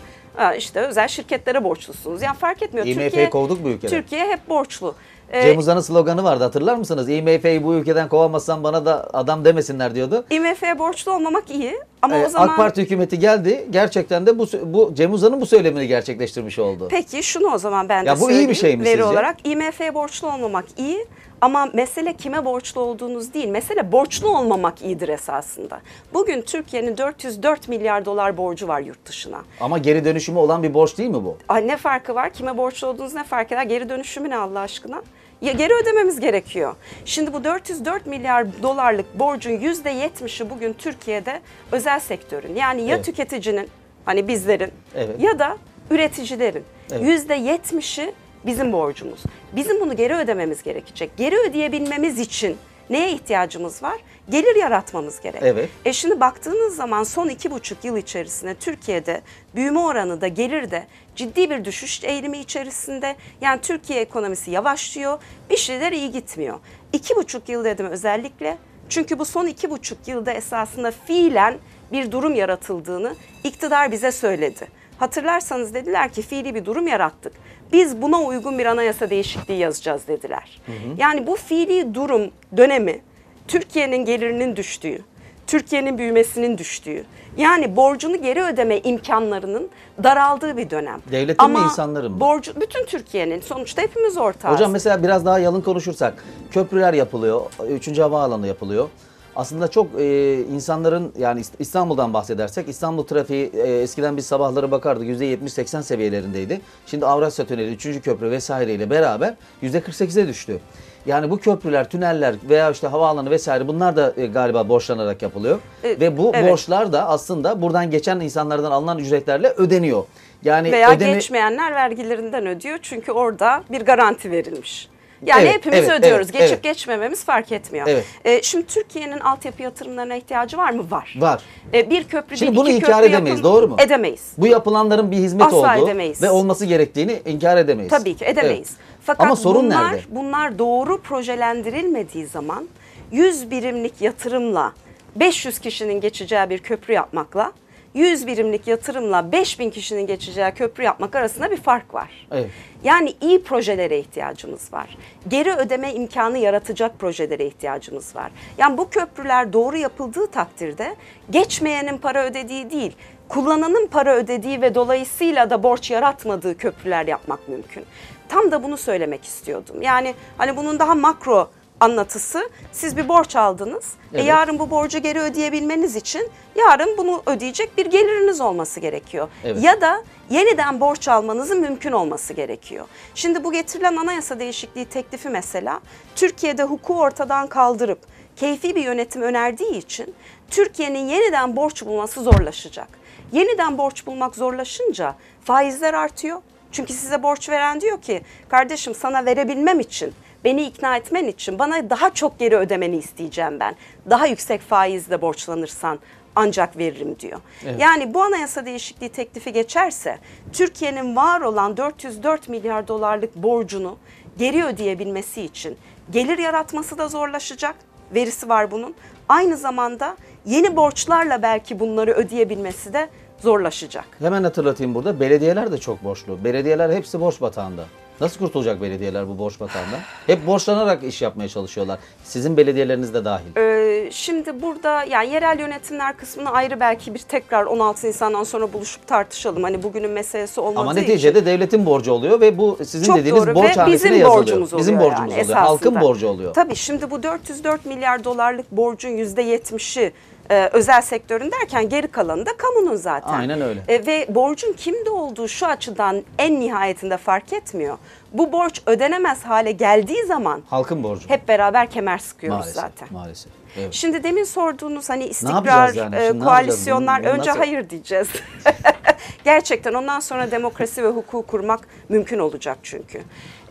işte özel şirketlere borçlusunuz. Yani fark etmiyor. IMF'yi kovduk bu ülkeden. Türkiye hep borçlu. Ee, Cem Uzan'ın sloganı vardı hatırlar mısınız? IMF'yi bu ülkeden kovamazsan bana da adam demesinler diyordu. IMF'ye borçlu olmamak iyi ama Ee, o zaman AK Parti hükümeti geldi. Gerçekten de bu bu Cem Uzan'ın bu söylemini gerçekleştirmiş oldu. Peki şunu o zaman ben de Ya bu iyi bir söyleyeyim. şey mi Veri sizce? olarak IMF'ye borçlu olmamak iyi ama mesele kime borçlu olduğunuz değil. Mesele borçlu olmamak iyidir esasında. Bugün Türkiye'nin 404 milyar dolar borcu var yurt dışına. Ama geri dönüşümü olan bir borç değil mi bu? Ay ne farkı var? Kime borçlu olduğunuz ne fark eder? Geri dönüşümü ne Allah aşkına? Ya geri ödememiz gerekiyor. Şimdi bu 404 milyar dolarlık borcun %70'i bugün Türkiye'de özel sektörün. Yani ya Evet. tüketicinin hani bizlerin Evet. ya da üreticilerin. Evet. %70'i bizim borcumuz. Bizim bunu geri ödememiz gerekecek. Geri ödeyebilmemiz için neye ihtiyacımız var? Gelir yaratmamız gerek. Evet. E şimdi baktığınız zaman son iki buçuk yıl içerisinde Türkiye'de büyüme oranı da gelir de ciddi bir düşüş eğilimi içerisinde. Yani Türkiye ekonomisi yavaşlıyor, bir şeyler iyi gitmiyor. İki buçuk yıl dedim özellikle. Çünkü bu son iki buçuk yılda esasında fiilen bir durum yaratıldığını iktidar bize söyledi. Hatırlarsanız dediler ki fiili bir durum yarattık. Biz buna uygun bir anayasa değişikliği yazacağız dediler. Yani bu fiili durum dönemi Türkiye'nin gelirinin düştüğü, Türkiye'nin büyümesinin düştüğü, yani borcunu geri ödeme imkanlarının daraldığı bir dönem. Devletin mi, Ama insanların mı? Borcu, bütün Türkiye'nin sonuçta hepimiz ortağız. Hocam mesela biraz daha yalın konuşursak köprüler yapılıyor, 3. havaalanı yapılıyor. Aslında çok e, insanların yani İst- İstanbul'dan bahsedersek İstanbul trafiği e, eskiden biz sabahları bakardık %70-80 seviyelerindeydi. Şimdi Avrasya Tüneli, 3. köprü vesaireyle beraber %48'e düştü. Yani bu köprüler, tüneller veya işte havaalanı vesaire bunlar da e, galiba borçlanarak yapılıyor. E, Ve bu evet. borçlar da aslında buradan geçen insanlardan alınan ücretlerle ödeniyor. Yani Veya ödeme- geçmeyenler vergilerinden ödüyor çünkü orada bir garanti verilmiş. Yani Evet, hepimiz evet, ödüyoruz. evet, Geçip evet. geçmememiz fark etmiyor. Evet. Ee, şimdi Türkiye'nin altyapı yatırımlarına ihtiyacı var mı? Var. Var. Ee, bir köprü Şimdi değil, bunu iki inkar köprü edemeyiz, yapın- doğru mu? Edemeyiz. Bu yapılanların bir hizmet Asla olduğu edemeyiz. ve olması gerektiğini inkar edemeyiz. Tabii ki edemeyiz. Evet. Fakat Ama sorun bunlar, nerede? bunlar doğru projelendirilmediği zaman 100 birimlik yatırımla 500 kişinin geçeceği bir köprü yapmakla 100 birimlik yatırımla 5000 kişinin geçeceği köprü yapmak arasında bir fark var. Evet. Yani iyi projelere ihtiyacımız var. Geri ödeme imkanı yaratacak projelere ihtiyacımız var. Yani bu köprüler doğru yapıldığı takdirde geçmeyenin para ödediği değil, kullananın para ödediği ve dolayısıyla da borç yaratmadığı köprüler yapmak mümkün. Tam da bunu söylemek istiyordum. Yani hani bunun daha makro anlatısı siz bir borç aldınız. E Evet. yarın bu borcu geri ödeyebilmeniz için yarın bunu ödeyecek bir geliriniz olması gerekiyor. Evet. Ya da yeniden borç almanızın mümkün olması gerekiyor. Şimdi bu getirilen anayasa değişikliği teklifi mesela Türkiye'de hukuku ortadan kaldırıp keyfi bir yönetim önerdiği için Türkiye'nin yeniden borç bulması zorlaşacak. Yeniden borç bulmak zorlaşınca faizler artıyor. Çünkü size borç veren diyor ki kardeşim sana verebilmem için beni ikna etmen için bana daha çok geri ödemeni isteyeceğim ben. Daha yüksek faizle borçlanırsan ancak veririm diyor. Evet. Yani bu anayasa değişikliği teklifi geçerse Türkiye'nin var olan 404 milyar dolarlık borcunu geri ödeyebilmesi için gelir yaratması da zorlaşacak. Verisi var bunun. Aynı zamanda yeni borçlarla belki bunları ödeyebilmesi de zorlaşacak. Hemen hatırlatayım burada. Belediyeler de çok borçlu. Belediyeler hepsi borç batağında. Nasıl kurtulacak belediyeler bu borç batağından? Hep borçlanarak iş yapmaya çalışıyorlar. Sizin belediyeleriniz de dahil. Ee, şimdi burada yani yerel yönetimler kısmını ayrı belki bir tekrar 16 Nisan'dan sonra buluşup tartışalım. Hani bugünün meselesi olmadığı Ama için. neticede devletin borcu oluyor ve bu sizin Çok dediğiniz doğru borç ve hanesine bizim yazılıyor. borcumuz oluyor. bizim borcumuz yani oluyor. Halkın esasında. borcu oluyor. Tabii şimdi bu 404 milyar dolarlık borcun %70'i e, özel sektörün derken geri kalanı da kamunun zaten. Aynen öyle. E, ve borcun kimde olduğu şu açıdan en nihayetinde fark etmiyor. Bu borç ödenemez hale geldiği zaman Halkın borcu. hep beraber kemer sıkıyoruz maalesef, zaten. Maalesef. Evet. Şimdi demin sorduğunuz hani istikrar, yani? e, koalisyonlar? Bunu- bunu önce nasıl- hayır diyeceğiz. Gerçekten ondan sonra demokrasi ve hukuk kurmak mümkün olacak çünkü.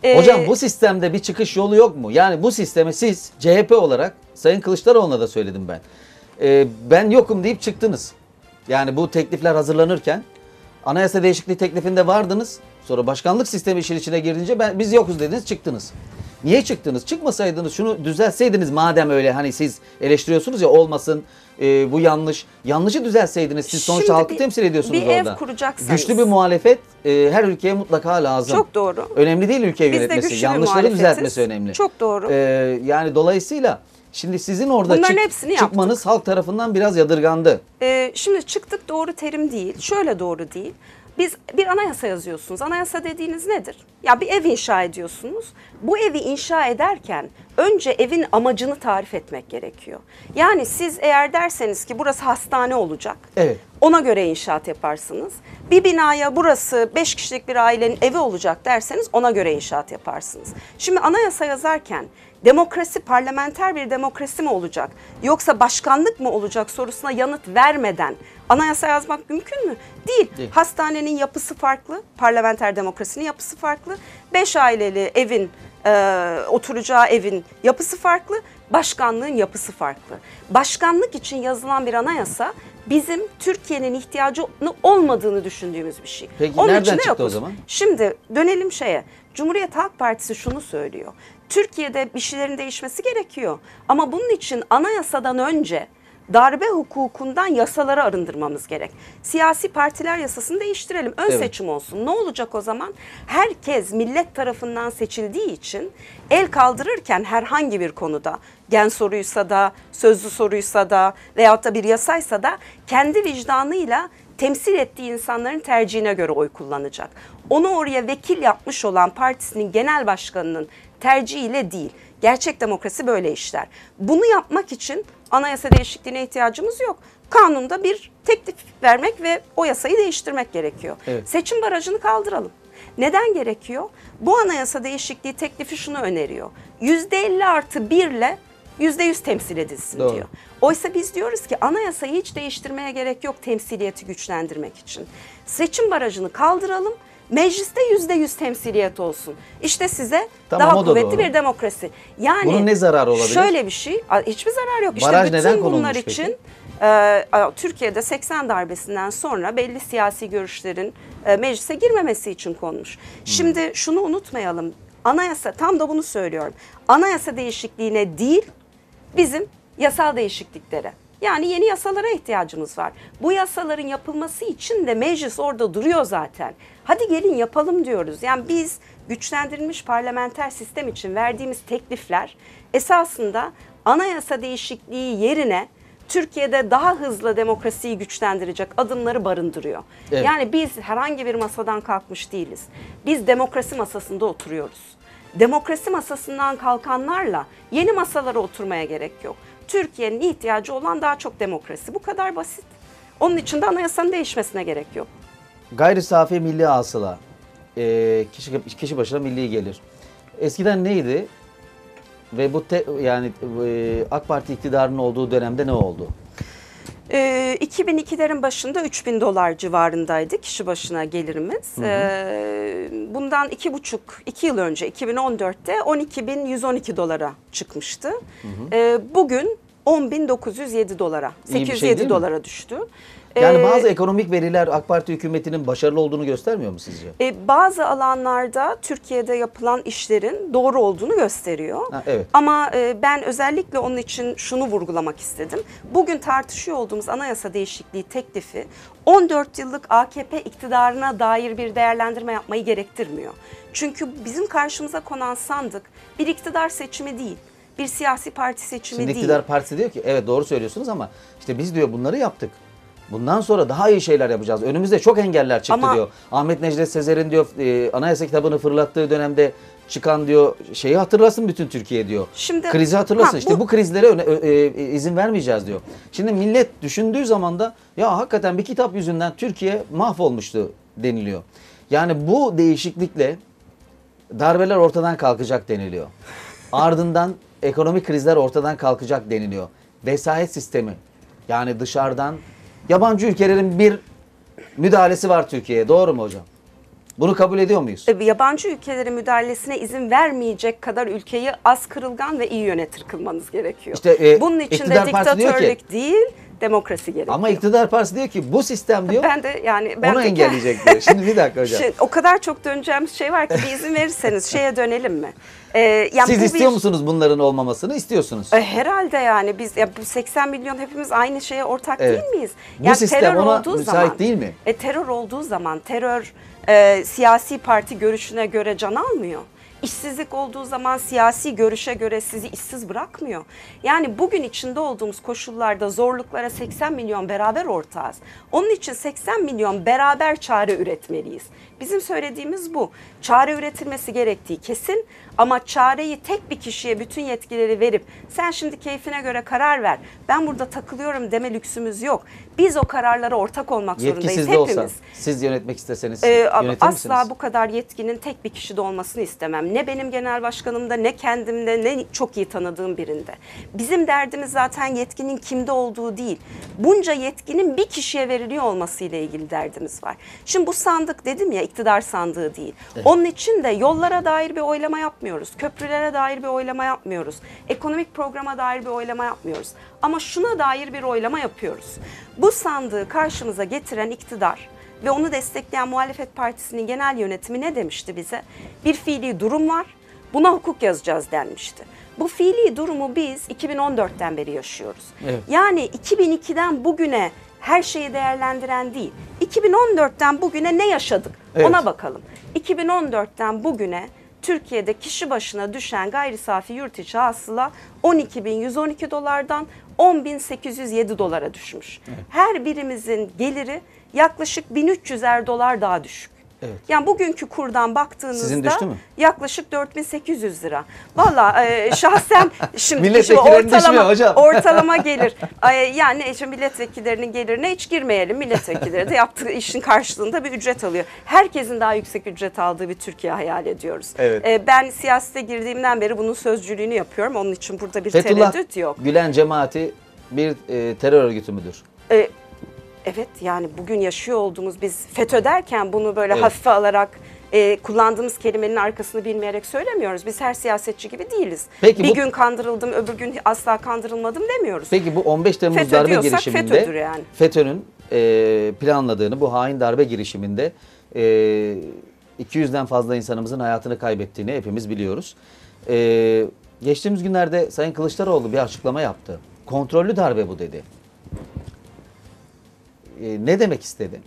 E, Hocam bu sistemde bir çıkış yolu yok mu? Yani bu sisteme siz CHP olarak Sayın Kılıçdaroğlu'na da söyledim ben. Ee, ben yokum deyip çıktınız. Yani bu teklifler hazırlanırken anayasa değişikliği teklifinde vardınız. Sonra başkanlık sistemi işin içine girince ben biz yokuz dediniz çıktınız. Niye çıktınız? Çıkmasaydınız şunu düzeltseydiniz madem öyle hani siz eleştiriyorsunuz ya olmasın e, bu yanlış. Yanlışı düzeltseydiniz siz sonuçta Şimdi halkı bir- temsil ediyorsunuz bir ev orada. kuracaksanız- Güçlü bir muhalefet e, her ülkeye mutlaka lazım. Çok doğru. Önemli değil ülkeyi Biz yönetmesi. bir Yanlışları düzeltmesi önemli. Çok doğru. Ee, yani dolayısıyla şimdi sizin orada Bunların çık- hepsini çıkmanız halk tarafından biraz yadırgandı. Ee, şimdi çıktık doğru terim değil. Şöyle doğru değil. Biz bir anayasa yazıyorsunuz. Anayasa dediğiniz nedir? Ya bir ev inşa ediyorsunuz. Bu evi inşa ederken önce evin amacını tarif etmek gerekiyor. Yani siz eğer derseniz ki burası hastane olacak. Evet. Ona göre inşaat yaparsınız. Bir binaya burası 5 kişilik bir ailenin evi olacak derseniz ona göre inşaat yaparsınız. Şimdi anayasa yazarken demokrasi parlamenter bir demokrasi mi olacak yoksa başkanlık mı olacak sorusuna yanıt vermeden anayasa yazmak mümkün mü? Değil. Değil. Hastanenin yapısı farklı, parlamenter demokrasinin yapısı farklı. 5 aileli evin e, oturacağı evin yapısı farklı, başkanlığın yapısı farklı. Başkanlık için yazılan bir anayasa bizim Türkiye'nin ihtiyacı olmadığını düşündüğümüz bir şey. Peki nereden için de çıktı o yokuz. zaman? Şimdi dönelim şeye. Cumhuriyet Halk Partisi şunu söylüyor. Türkiye'de bir şeylerin değişmesi gerekiyor. Ama bunun için anayasadan önce darbe hukukundan yasaları arındırmamız gerek. Siyasi partiler yasasını değiştirelim. Ön Evet. seçim olsun. Ne olacak o zaman? Herkes millet tarafından seçildiği için el kaldırırken herhangi bir konuda gen soruysa da, sözlü soruysa da veyahut da bir yasaysa da kendi vicdanıyla temsil ettiği insanların tercihine göre oy kullanacak. Onu oraya vekil yapmış olan partisinin genel başkanının tercihiyle değil. Gerçek demokrasi böyle işler. Bunu yapmak için anayasa değişikliğine ihtiyacımız yok. Kanunda bir teklif vermek ve o yasayı değiştirmek gerekiyor. Evet. Seçim barajını kaldıralım. Neden gerekiyor? Bu anayasa değişikliği teklifi şunu öneriyor. %50 artı 1 ile %100 temsil edilsin Doğru. diyor. Oysa biz diyoruz ki anayasayı hiç değiştirmeye gerek yok temsiliyeti güçlendirmek için. Seçim barajını kaldıralım. Mecliste yüzde yüz temsiliyet olsun. İşte size Tamam, daha o da kuvvetli doğru. bir demokrasi. Yani Bunun ne zararı olabilir? Şöyle bir şey, a- hiçbir zarar yok. Baraj işte neden bütün konulmuş bunlar peki? için e, a- Türkiye'de 80 darbesinden sonra belli siyasi görüşlerin e, meclise girmemesi için konmuş. Hmm. Şimdi şunu unutmayalım. Anayasa tam da bunu söylüyorum. Anayasa değişikliğine değil bizim yasal değişikliklere. Yani yeni yasalara ihtiyacımız var. Bu yasaların yapılması için de meclis orada duruyor zaten. Hadi gelin yapalım diyoruz. Yani biz güçlendirilmiş parlamenter sistem için verdiğimiz teklifler esasında anayasa değişikliği yerine Türkiye'de daha hızlı demokrasiyi güçlendirecek adımları barındırıyor. Evet. Yani biz herhangi bir masadan kalkmış değiliz. Biz demokrasi masasında oturuyoruz. Demokrasi masasından kalkanlarla yeni masalara oturmaya gerek yok. Türkiye'nin ihtiyacı olan daha çok demokrasi. Bu kadar basit. Onun için de anayasanın değişmesine gerek yok. Gayri safi milli hasıla e, kişi, kişi başına milli gelir. Eskiden neydi? Ve bu te- yani e, AK Parti iktidarının olduğu dönemde ne oldu? Ee, 2002'lerin başında 3000 dolar civarındaydı kişi başına gelirimiz. Ee, bundan iki buçuk, iki yıl önce 2014'te 12.112 dolara çıkmıştı. Ee, bugün 10.907 dolara, İyi bir şey 807 değil mi? Yani Ee, bazı ekonomik veriler AK Parti hükümetinin başarılı olduğunu göstermiyor mu sizce? E, bazı alanlarda Türkiye'de yapılan işlerin doğru olduğunu gösteriyor. Ha, evet. Ama e, ben özellikle onun için şunu vurgulamak istedim. Bugün tartışıyor olduğumuz anayasa değişikliği teklifi 14 yıllık AKP iktidarına dair bir değerlendirme yapmayı gerektirmiyor. Çünkü bizim karşımıza konan sandık bir iktidar seçimi değil. Bir siyasi parti seçimi Şimdi değil. iktidar partisi diyor ki evet doğru söylüyorsunuz ama işte biz diyor bunları yaptık. Bundan sonra daha iyi şeyler yapacağız. Önümüzde çok engeller çıktı Ama- diyor. Ahmet Necdet Sezer'in diyor e, anayasa kitabını fırlattığı dönemde çıkan diyor şeyi hatırlasın bütün Türkiye diyor. Şimdi- Krizi hatırlasın. Ha, işte bu- bu krizlere öne- ö- e, e, izin vermeyeceğiz diyor. Şimdi millet düşündüğü zaman da ya hakikaten bir kitap yüzünden Türkiye mahvolmuştu deniliyor. Yani bu değişiklikle darbeler ortadan kalkacak deniliyor. Ardından ekonomik krizler ortadan kalkacak deniliyor. Vesayet sistemi yani dışarıdan yabancı ülkelerin bir müdahalesi var Türkiye'ye. Doğru mu hocam? Bunu kabul ediyor muyuz? E, yabancı ülkelerin müdahalesine izin vermeyecek kadar ülkeyi az kırılgan ve iyi yönetir kılmanız gerekiyor. İşte, e, Bunun için de diyor ki- diktatörlük değil, demokrasi gerekiyor. Ama iktidar partisi diyor ki bu sistem diyor ben de yani ben onu de- engelleyecek diyor. Şimdi bir dakika hocam. Şimdi, o kadar çok döneceğimiz şey var ki bir izin verirseniz şeye dönelim mi? Ee, yani Siz bu istiyor bir- musunuz bunların olmamasını? İstiyorsunuz. E, Herhalde yani biz ya bu 80 milyon hepimiz aynı şeye ortak Evet. değil miyiz? Bu Yani sistem terör ona olduğu müsait zaman, değil mi? E, terör olduğu zaman terör e, siyasi parti görüşüne göre can almıyor. İşsizlik olduğu zaman siyasi görüşe göre sizi işsiz bırakmıyor. Yani bugün içinde olduğumuz koşullarda zorluklara 80 milyon beraber ortağız. Onun için 80 milyon beraber çare üretmeliyiz. Bizim söylediğimiz bu. Çare üretilmesi gerektiği kesin ama çareyi tek bir kişiye bütün yetkileri verip sen şimdi keyfine göre karar ver. Ben burada takılıyorum deme lüksümüz yok. Biz o kararlara ortak olmak Yetki zorundayız hepimiz. olsa siz yönetmek isteseniz Ee, yönetir asla misiniz? bu kadar yetkinin tek bir kişide olmasını istemem. Ne benim genel başkanımda ne kendimde ne çok iyi tanıdığım birinde. Bizim derdimiz zaten yetkinin kimde olduğu değil. Bunca yetkinin bir kişiye veriliyor olmasıyla ilgili derdimiz var. Şimdi bu sandık dedim ya iktidar sandığı değil. Onun için de yollara dair bir oylama yapmıyoruz. Köprülere dair bir oylama yapmıyoruz. Ekonomik programa dair bir oylama yapmıyoruz. Ama şuna dair bir oylama yapıyoruz. Bu sandığı karşımıza getiren iktidar ve onu destekleyen muhalefet partisinin genel yönetimi ne demişti bize? Bir fiili durum var, buna hukuk yazacağız denmişti. Bu fiili durumu biz 2014'ten beri yaşıyoruz. Evet. Yani 2002'den bugüne her şeyi değerlendiren değil, 2014'ten bugüne ne yaşadık Evet. ona bakalım. 2014'ten bugüne Türkiye'de kişi başına düşen gayri safi yurt içi hasıla 12.112 dolardan 10.807 dolara düşmüş. Her birimizin geliri yaklaşık 1300'er dolar daha düşük. Evet. Yani bugünkü kurdan baktığınızda yaklaşık 4800 lira. Valla e, şahsen şimdi şimdi düşmüyor hocam. ortalama gelir. Ay, yani şimdi milletvekillerinin gelirine hiç girmeyelim. Milletvekilleri de yaptığı işin karşılığında bir ücret alıyor. Herkesin daha yüksek ücret aldığı bir Türkiye hayal ediyoruz. Evet. E, ben siyasete girdiğimden beri bunun sözcülüğünü yapıyorum. Onun için burada bir Fethullah tereddüt yok. Gülen cemaati bir e, terör örgütü müdür? E, evet yani bugün yaşıyor olduğumuz biz FETÖ derken bunu böyle Evet. hafife alarak e, kullandığımız kelimenin arkasını bilmeyerek söylemiyoruz. Biz her siyasetçi gibi değiliz. Peki bir bu- gün kandırıldım öbür gün asla kandırılmadım demiyoruz. Peki bu 15 Temmuz FETÖ darbe girişiminde yani. FETÖ'nün e, planladığını bu hain darbe girişiminde e, 200'den fazla insanımızın hayatını kaybettiğini hepimiz biliyoruz. E, geçtiğimiz günlerde Sayın Kılıçdaroğlu bir açıklama yaptı. Kontrollü darbe bu dedi. E, ne demek istedi?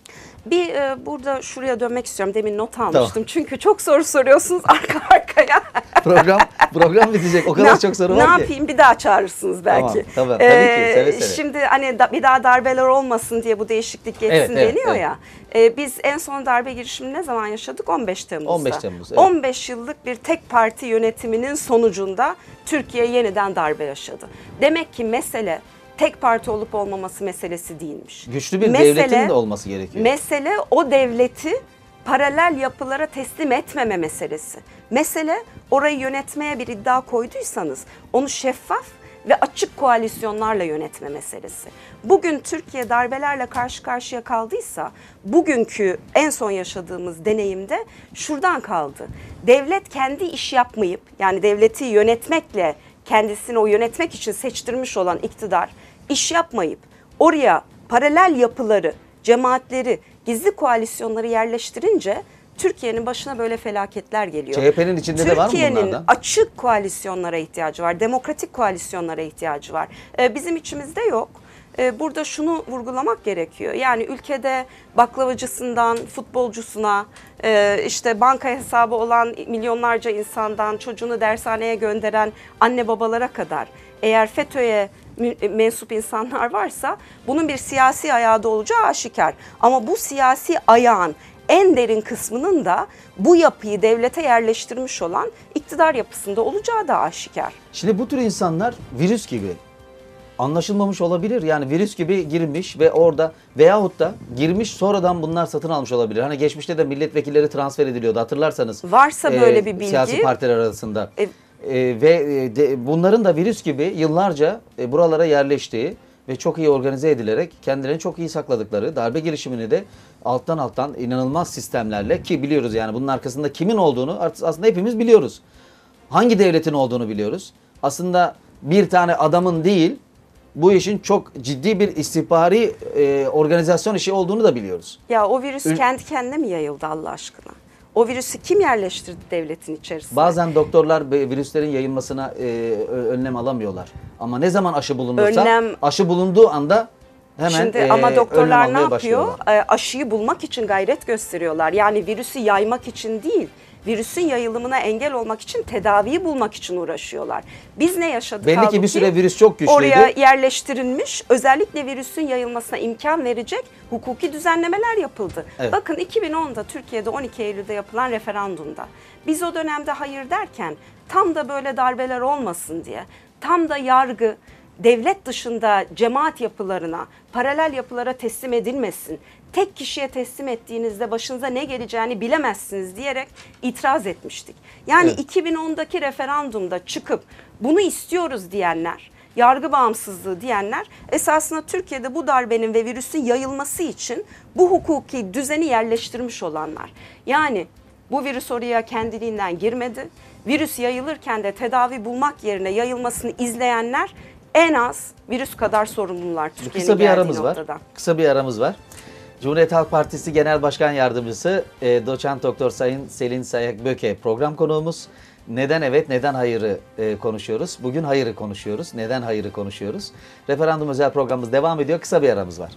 Bir e, burada şuraya dönmek istiyorum. Demin not almıştım. Çünkü çok soru soruyorsunuz arka arkaya. Program program bitecek. O kadar Ne- çok soru Ne var ki. yapayım bir daha çağırırsınız belki. Tamam, tabii, tabii ki, seve seve. Şimdi hani da- bir daha darbeler olmasın diye bu değişiklik geçsin Evet, evet, deniyor evet. ya. E, biz en son darbe girişimini ne zaman yaşadık? 15 Temmuz'da. 15 Temmuz, evet. 15 yıllık bir tek parti yönetiminin sonucunda Türkiye yeniden darbe yaşadı. Demek ki mesele tek parti olup olmaması meselesi değilmiş. Güçlü bir Mesele- devletin de olması gerekiyor. Mesele o devleti paralel yapılara teslim etmeme meselesi. Mesele orayı yönetmeye bir iddia koyduysanız onu şeffaf ve açık koalisyonlarla yönetme meselesi. Bugün Türkiye darbelerle karşı karşıya kaldıysa bugünkü en son yaşadığımız deneyimde şuradan kaldı. Devlet kendi iş yapmayıp yani devleti yönetmekle kendisini o yönetmek için seçtirmiş olan iktidar iş yapmayıp oraya paralel yapıları, cemaatleri, gizli koalisyonları yerleştirince Türkiye'nin başına böyle felaketler geliyor. CHP'nin içinde de var mı Türkiye'nin açık koalisyonlara ihtiyacı var, demokratik koalisyonlara ihtiyacı var. Ee, bizim içimizde yok. Ee, burada şunu vurgulamak gerekiyor. Yani ülkede baklavacısından futbolcusuna, e, işte banka hesabı olan milyonlarca insandan çocuğunu dershaneye gönderen anne babalara kadar eğer FETÖ'ye mensup insanlar varsa bunun bir siyasi ayağı da olacağı aşikar. Ama bu siyasi ayağın en derin kısmının da bu yapıyı devlete yerleştirmiş olan iktidar yapısında olacağı da aşikar. Şimdi bu tür insanlar virüs gibi anlaşılmamış olabilir. Yani virüs gibi girmiş ve orada veyahut da girmiş sonradan bunlar satın almış olabilir. Hani geçmişte de milletvekilleri transfer ediliyordu hatırlarsanız. Varsa böyle bir bilgi- Siyasi partiler arasında. E- E, ve de- bunların da virüs gibi yıllarca e, buralara yerleştiği ve çok iyi organize edilerek kendilerini çok iyi sakladıkları darbe girişimini de alttan alttan inanılmaz sistemlerle ki biliyoruz yani bunun arkasında kimin olduğunu aslında hepimiz biliyoruz. Hangi devletin olduğunu biliyoruz. Aslında bir tane adamın değil bu işin çok ciddi bir istihbari e, organizasyon işi olduğunu da biliyoruz. Ya o virüs Ül- kendi kendine mi yayıldı Allah aşkına? O virüsü kim yerleştirdi devletin içerisine? Bazen doktorlar virüslerin yayılmasına e, önlem alamıyorlar. Ama ne zaman aşı bulunursa Önlem- aşı bulunduğu anda hemen Şimdi e, ama doktorlar ne yapıyor? E, aşıyı bulmak için gayret gösteriyorlar. Yani virüsü yaymak için değil, virüsün yayılımına engel olmak için tedaviyi bulmak için uğraşıyorlar. Biz ne yaşadık? Belli ki bir süre virüs çok güçlüydü. Oraya yerleştirilmiş, özellikle virüsün yayılmasına imkan verecek hukuki düzenlemeler yapıldı. Evet. Bakın 2010'da Türkiye'de 12 Eylül'de yapılan referandumda biz o dönemde hayır derken tam da böyle darbeler olmasın diye, tam da yargı devlet dışında cemaat yapılarına, paralel yapılara teslim edilmesin. Tek kişiye teslim ettiğinizde başınıza ne geleceğini bilemezsiniz diyerek itiraz etmiştik. Yani Evet. 2010'daki referandumda çıkıp bunu istiyoruz diyenler, yargı bağımsızlığı diyenler esasında Türkiye'de bu darbenin ve virüsün yayılması için bu hukuki düzeni yerleştirmiş olanlar. Yani bu virüs oraya kendiliğinden girmedi. Virüs yayılırken de tedavi bulmak yerine yayılmasını izleyenler en az virüs kadar sorumlular Türkiye'nin Kısa bir aramız var. noktada. Kısa bir aramız var. Cumhuriyet Halk Partisi Genel Başkan Yardımcısı e, Doçent Doktor Sayın Selin Sayak Böke program konuğumuz. Neden evet, neden hayırı e, konuşuyoruz. Bugün hayırı konuşuyoruz. Neden hayırı konuşuyoruz. Referandum özel programımız devam ediyor. Kısa bir aramız var.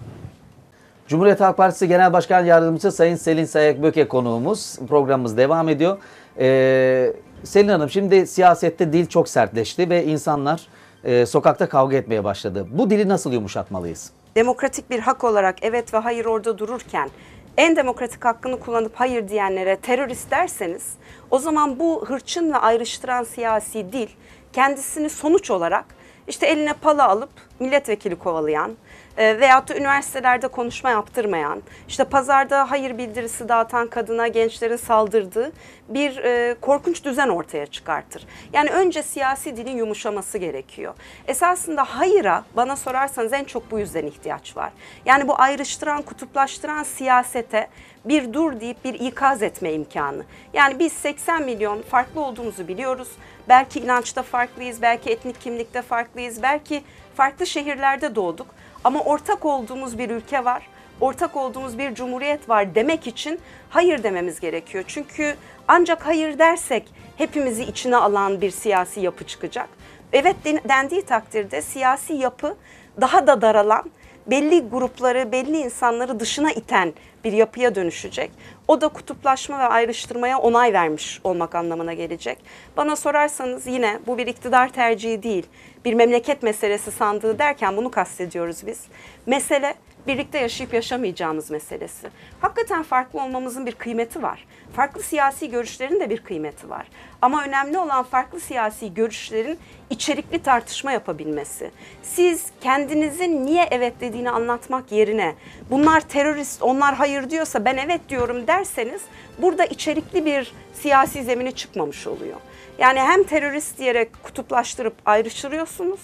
Cumhuriyet Halk Partisi Genel Başkan Yardımcısı Sayın Selin Sayak Böke konuğumuz. Programımız devam ediyor. Ee, Selin Hanım şimdi siyasette dil çok sertleşti ve insanlar e, sokakta kavga etmeye başladı. Bu dili nasıl yumuşatmalıyız? demokratik bir hak olarak evet ve hayır orada dururken en demokratik hakkını kullanıp hayır diyenlere terörist derseniz o zaman bu hırçın ve ayrıştıran siyasi dil kendisini sonuç olarak işte eline pala alıp milletvekili kovalayan e, veyahut da üniversitelerde konuşma yaptırmayan, işte pazarda hayır bildirisi dağıtan kadına gençlerin saldırdığı bir e, korkunç düzen ortaya çıkartır. Yani önce siyasi dilin yumuşaması gerekiyor. Esasında hayıra bana sorarsanız en çok bu yüzden ihtiyaç var. Yani bu ayrıştıran, kutuplaştıran siyasete bir dur deyip bir ikaz etme imkanı. Yani biz 80 milyon farklı olduğumuzu biliyoruz. Belki inançta farklıyız, belki etnik kimlikte farklıyız, belki farklı şehirlerde doğduk. Ama ortak olduğumuz bir ülke var, ortak olduğumuz bir cumhuriyet var demek için hayır dememiz gerekiyor. Çünkü ancak hayır dersek hepimizi içine alan bir siyasi yapı çıkacak. Evet den- dendiği takdirde siyasi yapı daha da daralan, belli grupları, belli insanları dışına iten bir yapıya dönüşecek. O da kutuplaşma ve ayrıştırmaya onay vermiş olmak anlamına gelecek. Bana sorarsanız yine bu bir iktidar tercihi değil, bir memleket meselesi sandığı derken bunu kastediyoruz biz. Mesele birlikte yaşayıp yaşamayacağımız meselesi. Hakikaten farklı olmamızın bir kıymeti var. Farklı siyasi görüşlerin de bir kıymeti var. Ama önemli olan farklı siyasi görüşlerin içerikli tartışma yapabilmesi. Siz kendinizin niye evet dediğini anlatmak yerine bunlar terörist, onlar hayır diyorsa ben evet diyorum derseniz burada içerikli bir siyasi zemine çıkmamış oluyor. Yani hem terörist diyerek kutuplaştırıp ayrıştırıyorsunuz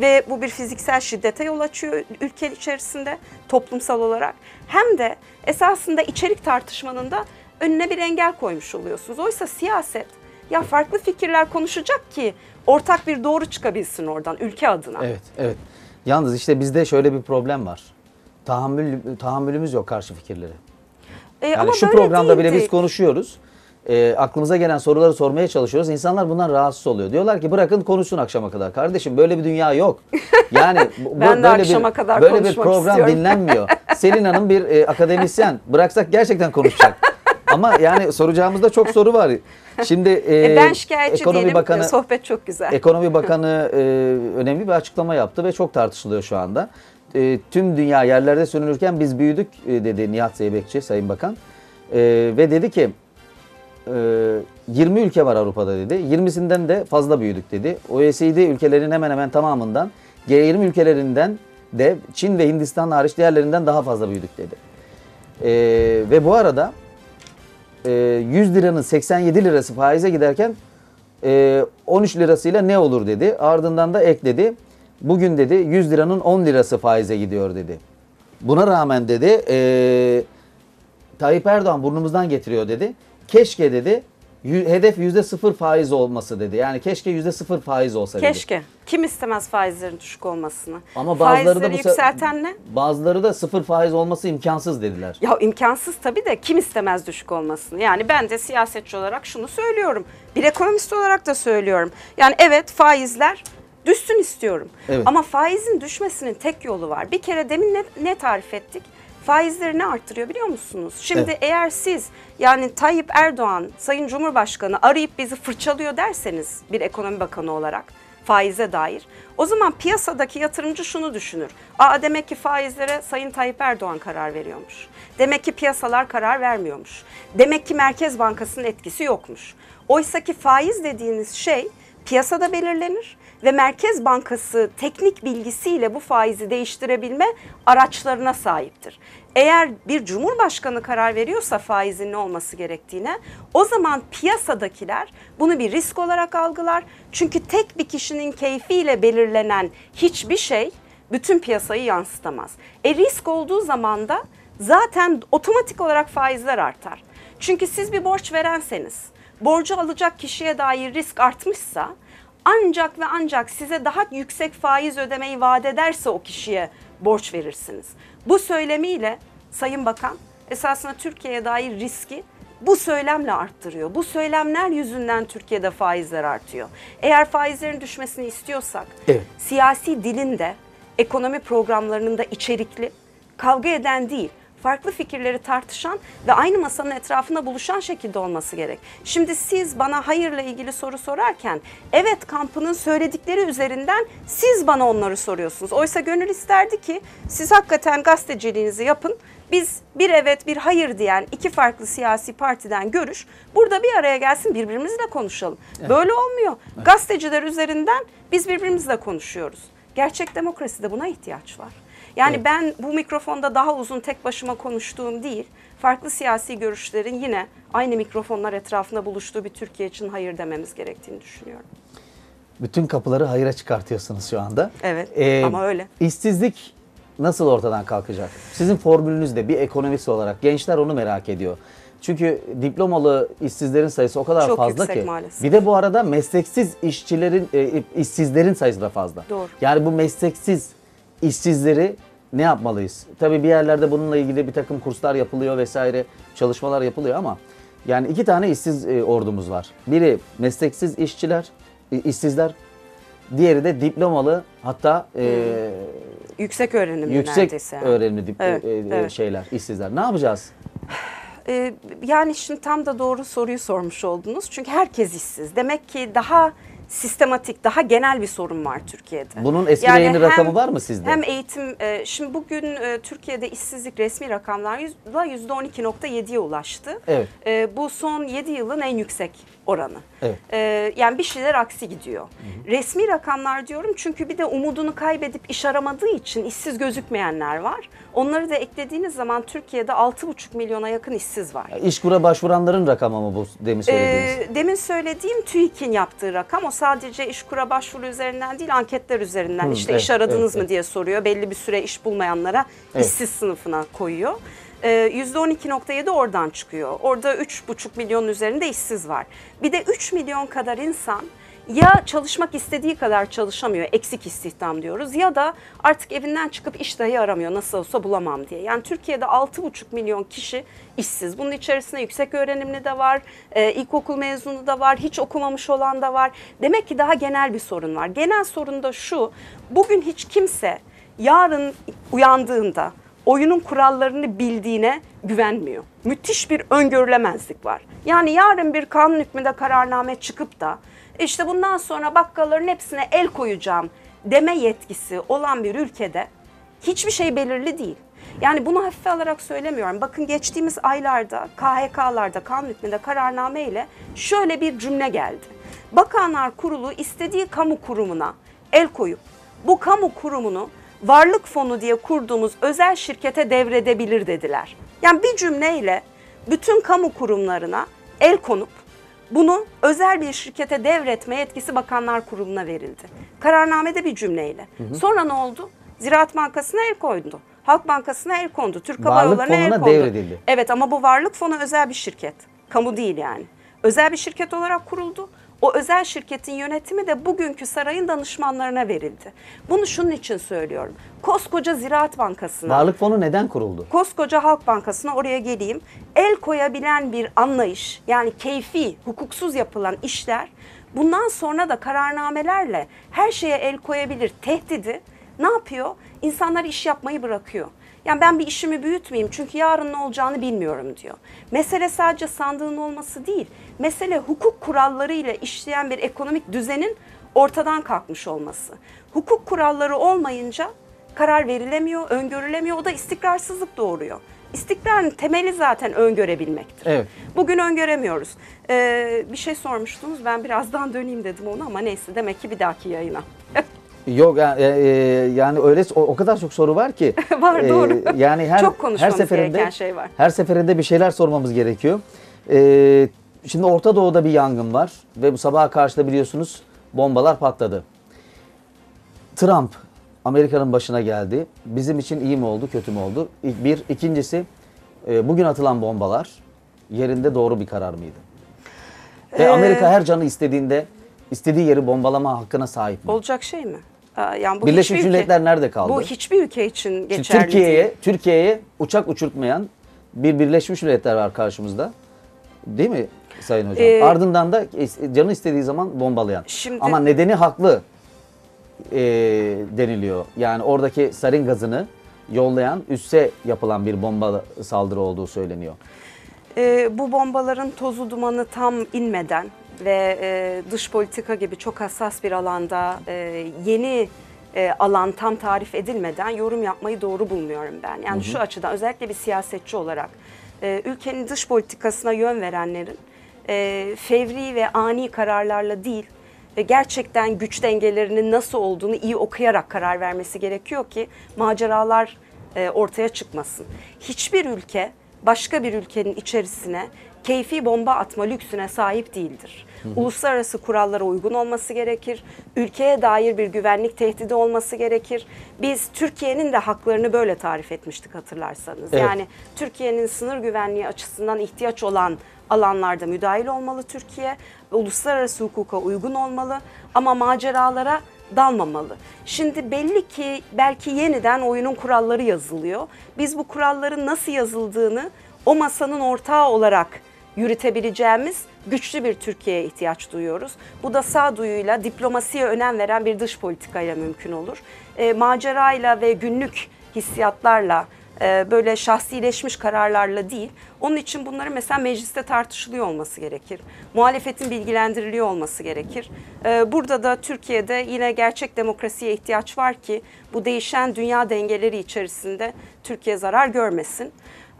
ve bu bir fiziksel şiddete yol açıyor ülke içerisinde toplumsal olarak. Hem de esasında içerik tartışmanın da önüne bir engel koymuş oluyorsunuz. Oysa siyaset ya farklı fikirler konuşacak ki ortak bir doğru çıkabilsin oradan ülke adına. Evet, evet. Yalnız işte bizde şöyle bir problem var. Tahammül, tahammülümüz yok karşı fikirlere. E, Yani ama şu programda bile biz değildi. konuşuyoruz. E, aklımıza gelen soruları sormaya çalışıyoruz. İnsanlar bundan rahatsız oluyor. Diyorlar ki bırakın konuşsun akşama kadar. Kardeşim böyle bir dünya yok. Yani bu, Ben böyle bir, kadar böyle bir program istiyorum. dinlenmiyor. Selin Hanım bir e, akademisyen. Bıraksak gerçekten konuşacak. Ama yani soracağımızda çok soru var. Şimdi e, E, ben şikayetçi Ekonomi değilim. Bakanı Sohbet çok güzel. Ekonomi Bakanı e, önemli bir açıklama yaptı ve çok tartışılıyor şu anda. E, tüm dünya yerlerde sürünürken biz büyüdük e, dedi Nihat Zeybekçi Sayın Bakan. E, ve dedi ki e, 20 ülke var Avrupa'da dedi. 20'sinden de fazla büyüdük dedi. OECD ülkelerin hemen hemen tamamından G20 ülkelerinden de Çin ve Hindistan hariç diğerlerinden daha fazla büyüdük dedi. E, ve bu arada e, 100 liranın 87 lirası faize giderken e, 13 lirasıyla ne olur dedi. Ardından da ekledi. Bugün dedi 100 liranın 10 lirası faize gidiyor dedi. Buna rağmen dedi e, Tayyip Erdoğan burnumuzdan getiriyor dedi. Keşke dedi hedef yüzde sıfır faiz olması dedi. Yani keşke yüzde sıfır faiz olsa dedi. Keşke. Kim istemez faizlerin düşük olmasını? Ama bazıları da Faizleri bu se- yükselten ne? Bazıları da sıfır faiz olması imkansız dediler. Ya imkansız tabii de kim istemez düşük olmasını? Yani ben de siyasetçi olarak şunu söylüyorum. Bir ekonomist olarak da söylüyorum. Yani evet faizler düşsün istiyorum. Evet. Ama faizin düşmesinin tek yolu var. Bir kere demin ne, ne tarif ettik? Faizleri ne arttırıyor biliyor musunuz? Şimdi Evet. eğer siz yani Tayyip Erdoğan, Sayın Cumhurbaşkanı arayıp bizi fırçalıyor derseniz bir ekonomi bakanı olarak faize dair. O zaman piyasadaki yatırımcı şunu düşünür. Aa demek ki faizlere Sayın Tayyip Erdoğan karar veriyormuş. Demek ki piyasalar karar vermiyormuş. Demek ki Merkez Bankası'nın etkisi yokmuş. Oysa ki faiz dediğiniz şey piyasada belirlenir ve Merkez Bankası teknik bilgisiyle bu faizi değiştirebilme araçlarına sahiptir. Eğer bir cumhurbaşkanı karar veriyorsa faizin ne olması gerektiğine o zaman piyasadakiler bunu bir risk olarak algılar. Çünkü tek bir kişinin keyfiyle belirlenen hiçbir şey bütün piyasayı yansıtamaz. E risk olduğu zaman da zaten otomatik olarak faizler artar. Çünkü siz bir borç verenseniz borcu alacak kişiye dair risk artmışsa ancak ve ancak size daha yüksek faiz ödemeyi vaat ederse o kişiye borç verirsiniz. Bu söylemiyle Sayın Bakan esasında Türkiye'ye dair riski bu söylemle arttırıyor. Bu söylemler yüzünden Türkiye'de faizler artıyor. Eğer faizlerin düşmesini istiyorsak Evet. siyasi dilinde, ekonomi programlarının da içerikli, kavga eden değil, farklı fikirleri tartışan ve aynı masanın etrafında buluşan şekilde olması gerek. Şimdi siz bana hayırla ilgili soru sorarken evet kampının söyledikleri üzerinden siz bana onları soruyorsunuz. Oysa gönül isterdi ki siz hakikaten gazeteciliğinizi yapın. Biz bir evet bir hayır diyen iki farklı siyasi partiden görüş burada bir araya gelsin birbirimizle konuşalım. Böyle olmuyor. Gazeteciler üzerinden biz birbirimizle konuşuyoruz. Gerçek demokraside buna ihtiyaç var. Yani Evet. ben bu mikrofonda daha uzun tek başıma konuştuğum değil, farklı siyasi görüşlerin yine aynı mikrofonlar etrafında buluştuğu bir Türkiye için hayır dememiz gerektiğini düşünüyorum. Bütün kapıları hayra çıkartıyorsunuz şu anda. Evet, Ee, ama öyle. İşsizlik nasıl ortadan kalkacak? Sizin formülünüz de bir ekonomist olarak gençler onu merak ediyor. Çünkü diplomalı işsizlerin sayısı o kadar Çok fazla ki. maalesef. Bir de bu arada mesleksiz işçilerin, e, işsizlerin sayısı da fazla. Doğru. Yani bu mesleksiz işsizleri ne yapmalıyız? Tabii bir yerlerde bununla ilgili bir takım kurslar yapılıyor vesaire, çalışmalar yapılıyor ama yani iki tane işsiz e, ordumuz var. Biri mesleksiz işçiler, e, işsizler. Diğeri de diplomalı hatta e, Yüksek öğrenim yüksek neredeyse. öğrenimli dip- Evet, e, e, evet. şeyler, işsizler. Ne yapacağız? Ee, yani şimdi tam da doğru soruyu sormuş oldunuz. Çünkü herkes işsiz. Demek ki daha sistematik, daha genel bir sorun var Türkiye'de. Bunun eski ve yeni rakamı var mı sizde? Hem eğitim, e, şimdi bugün e, Türkiye'de işsizlik resmi rakamlarla yüzde 12.7'ye ulaştı. Evet. E, bu son 7 yılın en yüksek oranı. Evet. E, yani bir şeyler aksi gidiyor. Resmi rakamlar diyorum çünkü bir de umudunu kaybedip iş aramadığı için işsiz gözükmeyenler var. Onları da eklediğiniz zaman Türkiye'de 6,5 milyona yakın işsiz var. İşkura başvuranların rakamı mı bu demin söylediğiniz? Ee, demin söylediğim TÜİK'in yaptığı rakam o sadece işkura başvuru üzerinden değil anketler üzerinden Hı, işte evet, iş aradınız evet, mı evet. diye soruyor. Belli bir süre iş bulmayanlara Evet. işsiz sınıfına koyuyor. Ee, %12.7 oradan çıkıyor. Orada 3,5 milyon üzerinde işsiz var. Bir de 3 milyon kadar insan ya çalışmak istediği kadar çalışamıyor, eksik istihdam diyoruz ya da artık evinden çıkıp iş dahi aramıyor nasıl olsa bulamam diye. Yani Türkiye'de 6,5 milyon kişi işsiz. Bunun içerisinde yüksek öğrenimli de var, e, ilkokul mezunu da var, hiç okumamış olan da var. Demek ki daha genel bir sorun var. Genel sorun da şu, bugün hiç kimse yarın uyandığında oyunun kurallarını bildiğine güvenmiyor. Müthiş bir öngörülemezlik var. Yani yarın bir kanun hükmünde kararname çıkıp da işte bundan sonra bakkalların hepsine el koyacağım deme yetkisi olan bir ülkede hiçbir şey belirli değil. Yani bunu hafife alarak söylemiyorum. Bakın geçtiğimiz aylarda KHK'larda kanun hükmünde kararname ile şöyle bir cümle geldi. Bakanlar Kurulu istediği kamu kurumuna el koyup bu kamu kurumunu varlık fonu diye kurduğumuz özel şirkete devredebilir dediler. Yani bir cümleyle bütün kamu kurumlarına el konup bunu özel bir şirkete devretme yetkisi Bakanlar Kurulu'na verildi. Kararnamede bir cümleyle. Sonra ne oldu? Ziraat Bankası'na el koydu. Halk Bankası'na el kondu. Türk Hava Yolları'na el kondu. devredildi. Evet ama bu varlık fonu özel bir şirket. Kamu değil yani. Özel bir şirket olarak kuruldu. O özel şirketin yönetimi de bugünkü sarayın danışmanlarına verildi. Bunu şunun için söylüyorum. Koskoca Ziraat Bankası'na, Varlık fonu neden kuruldu? koskoca Halk Bankası'na oraya geleyim. El koyabilen bir anlayış yani keyfi, hukuksuz yapılan işler bundan sonra da kararnamelerle her şeye el koyabilir tehdidi ne yapıyor? İnsanlar iş yapmayı bırakıyor. Yani ben bir işimi büyütmeyeyim çünkü yarın ne olacağını bilmiyorum diyor. Mesele sadece sandığın olması değil. Mesele hukuk kurallarıyla işleyen bir ekonomik düzenin ortadan kalkmış olması. Hukuk kuralları olmayınca karar verilemiyor, öngörülemiyor. O da istikrarsızlık doğuruyor. İstikrarın temeli zaten öngörebilmektir. Evet. Bugün öngöremiyoruz. Ee, bir şey sormuştunuz. Ben birazdan döneyim dedim onu ama neyse demek ki bir dahaki yayına. Yok yani, e, e, yani öyle o, o kadar çok soru var ki. Var, E, doğru. Yani her Çok her seferinde şey var. Her seferinde bir şeyler sormamız gerekiyor. E, şimdi Orta Doğu'da bir yangın var ve bu sabaha karşı da biliyorsunuz bombalar patladı. Trump Amerika'nın başına geldi. Bizim için iyi mi oldu, kötü mü oldu? Bir, ikincisi e, bugün atılan bombalar yerinde doğru bir karar mıydı? Ve Ee, Amerika her canı istediğinde istediği yeri bombalama hakkına sahip mi? Olacak şey mi? Yani bu Birleşmiş Milletler nerede kaldı? Bu hiçbir ülke için geçerli Türkiye'ye değil. Türkiye'ye uçak uçurtmayan bir Birleşmiş Milletler var karşımızda. Değil mi Sayın Hocam? Ee, Ardından da canı istediği zaman bombalayan. Şimdi- Ama nedeni haklı ee, deniliyor. Yani oradaki sarin gazını yollayan üsse yapılan bir bomba saldırı olduğu söyleniyor. Ee, bu bombaların tozu dumanı tam inmeden ve e, dış politika gibi çok hassas bir alanda e, yeni e, alan tam tarif edilmeden yorum yapmayı doğru bulmuyorum ben. Yani şu açıdan özellikle bir siyasetçi olarak e, ülkenin dış politikasına yön verenlerin e, fevri ve ani kararlarla değil ve gerçekten güç dengelerinin nasıl olduğunu iyi okuyarak karar vermesi gerekiyor ki maceralar e, ortaya çıkmasın. Hiçbir ülke başka bir ülkenin içerisine keyfi bomba atma lüksüne sahip değildir. Uluslararası kurallara uygun olması gerekir. Ülkeye dair bir güvenlik tehdidi olması gerekir. Biz Türkiye'nin de haklarını böyle tarif etmiştik hatırlarsanız. Evet. Yani Türkiye'nin sınır güvenliği açısından ihtiyaç olan alanlarda müdahil olmalı Türkiye. Uluslararası hukuka uygun olmalı ama maceralara dalmamalı. Şimdi belli ki belki yeniden oyunun kuralları yazılıyor. Biz bu kuralların nasıl yazıldığını o masanın ortağı olarak yürütebileceğimiz güçlü bir Türkiye'ye ihtiyaç duyuyoruz. Bu da sağduyuyla, diplomasiye önem veren bir dış politikayla mümkün olur. E, macerayla ve günlük hissiyatlarla, e, böyle şahsileşmiş kararlarla değil. Onun için bunların mesela mecliste tartışılıyor olması gerekir. Muhalefetin bilgilendiriliyor olması gerekir. E, burada da Türkiye'de yine gerçek demokrasiye ihtiyaç var ki bu değişen dünya dengeleri içerisinde Türkiye zarar görmesin.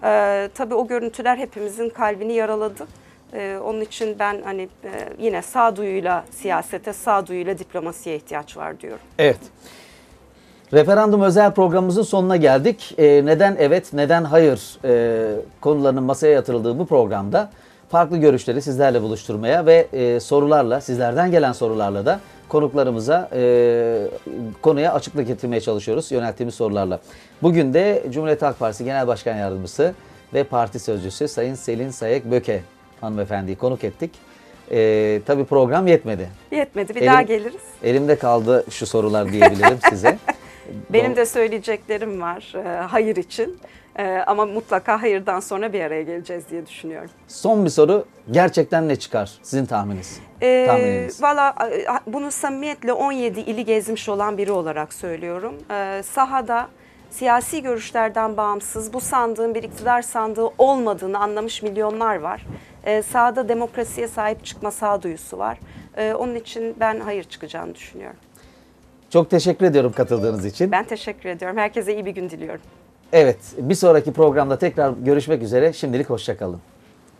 E, tabii o görüntüler hepimizin kalbini yaraladı. E, onun için ben hani e, yine sağduyuyla siyasete, sağduyuyla diplomasiye ihtiyaç var diyorum. Evet. Referandum özel programımızın sonuna geldik. Ee, neden evet, neden hayır e, konularının masaya yatırıldığı bu programda farklı görüşleri sizlerle buluşturmaya ve e, sorularla, sizlerden gelen sorularla da konuklarımıza e, konuya açıklık getirmeye çalışıyoruz yönelttiğimiz sorularla. Bugün de Cumhuriyet Halk Partisi Genel Başkan Yardımcısı ve Parti Sözcüsü Sayın Selin Sayek Böke hanımefendiyi konuk ettik. E, tabii program yetmedi. Yetmedi bir Elim- daha geliriz. Elimde kaldı şu sorular diyebilirim size. Benim de söyleyeceklerim var e, hayır için. E, ama mutlaka hayırdan sonra bir araya geleceğiz diye düşünüyorum. Son bir soru. Gerçekten ne çıkar? Sizin tahmininiz. E, Tahmininiz. Valla bunu samimiyetle 17 ili gezmiş olan biri olarak söylüyorum. E, sahada siyasi görüşlerden bağımsız bu sandığın bir iktidar sandığı olmadığını anlamış milyonlar var. Ee, sağda demokrasiye sahip çıkma sağduyusu var. Ee, onun için ben hayır çıkacağını düşünüyorum. Çok teşekkür ediyorum katıldığınız için. Ben teşekkür ediyorum. Herkese iyi bir gün diliyorum. Evet, bir sonraki programda tekrar görüşmek üzere. Şimdilik hoşçakalın.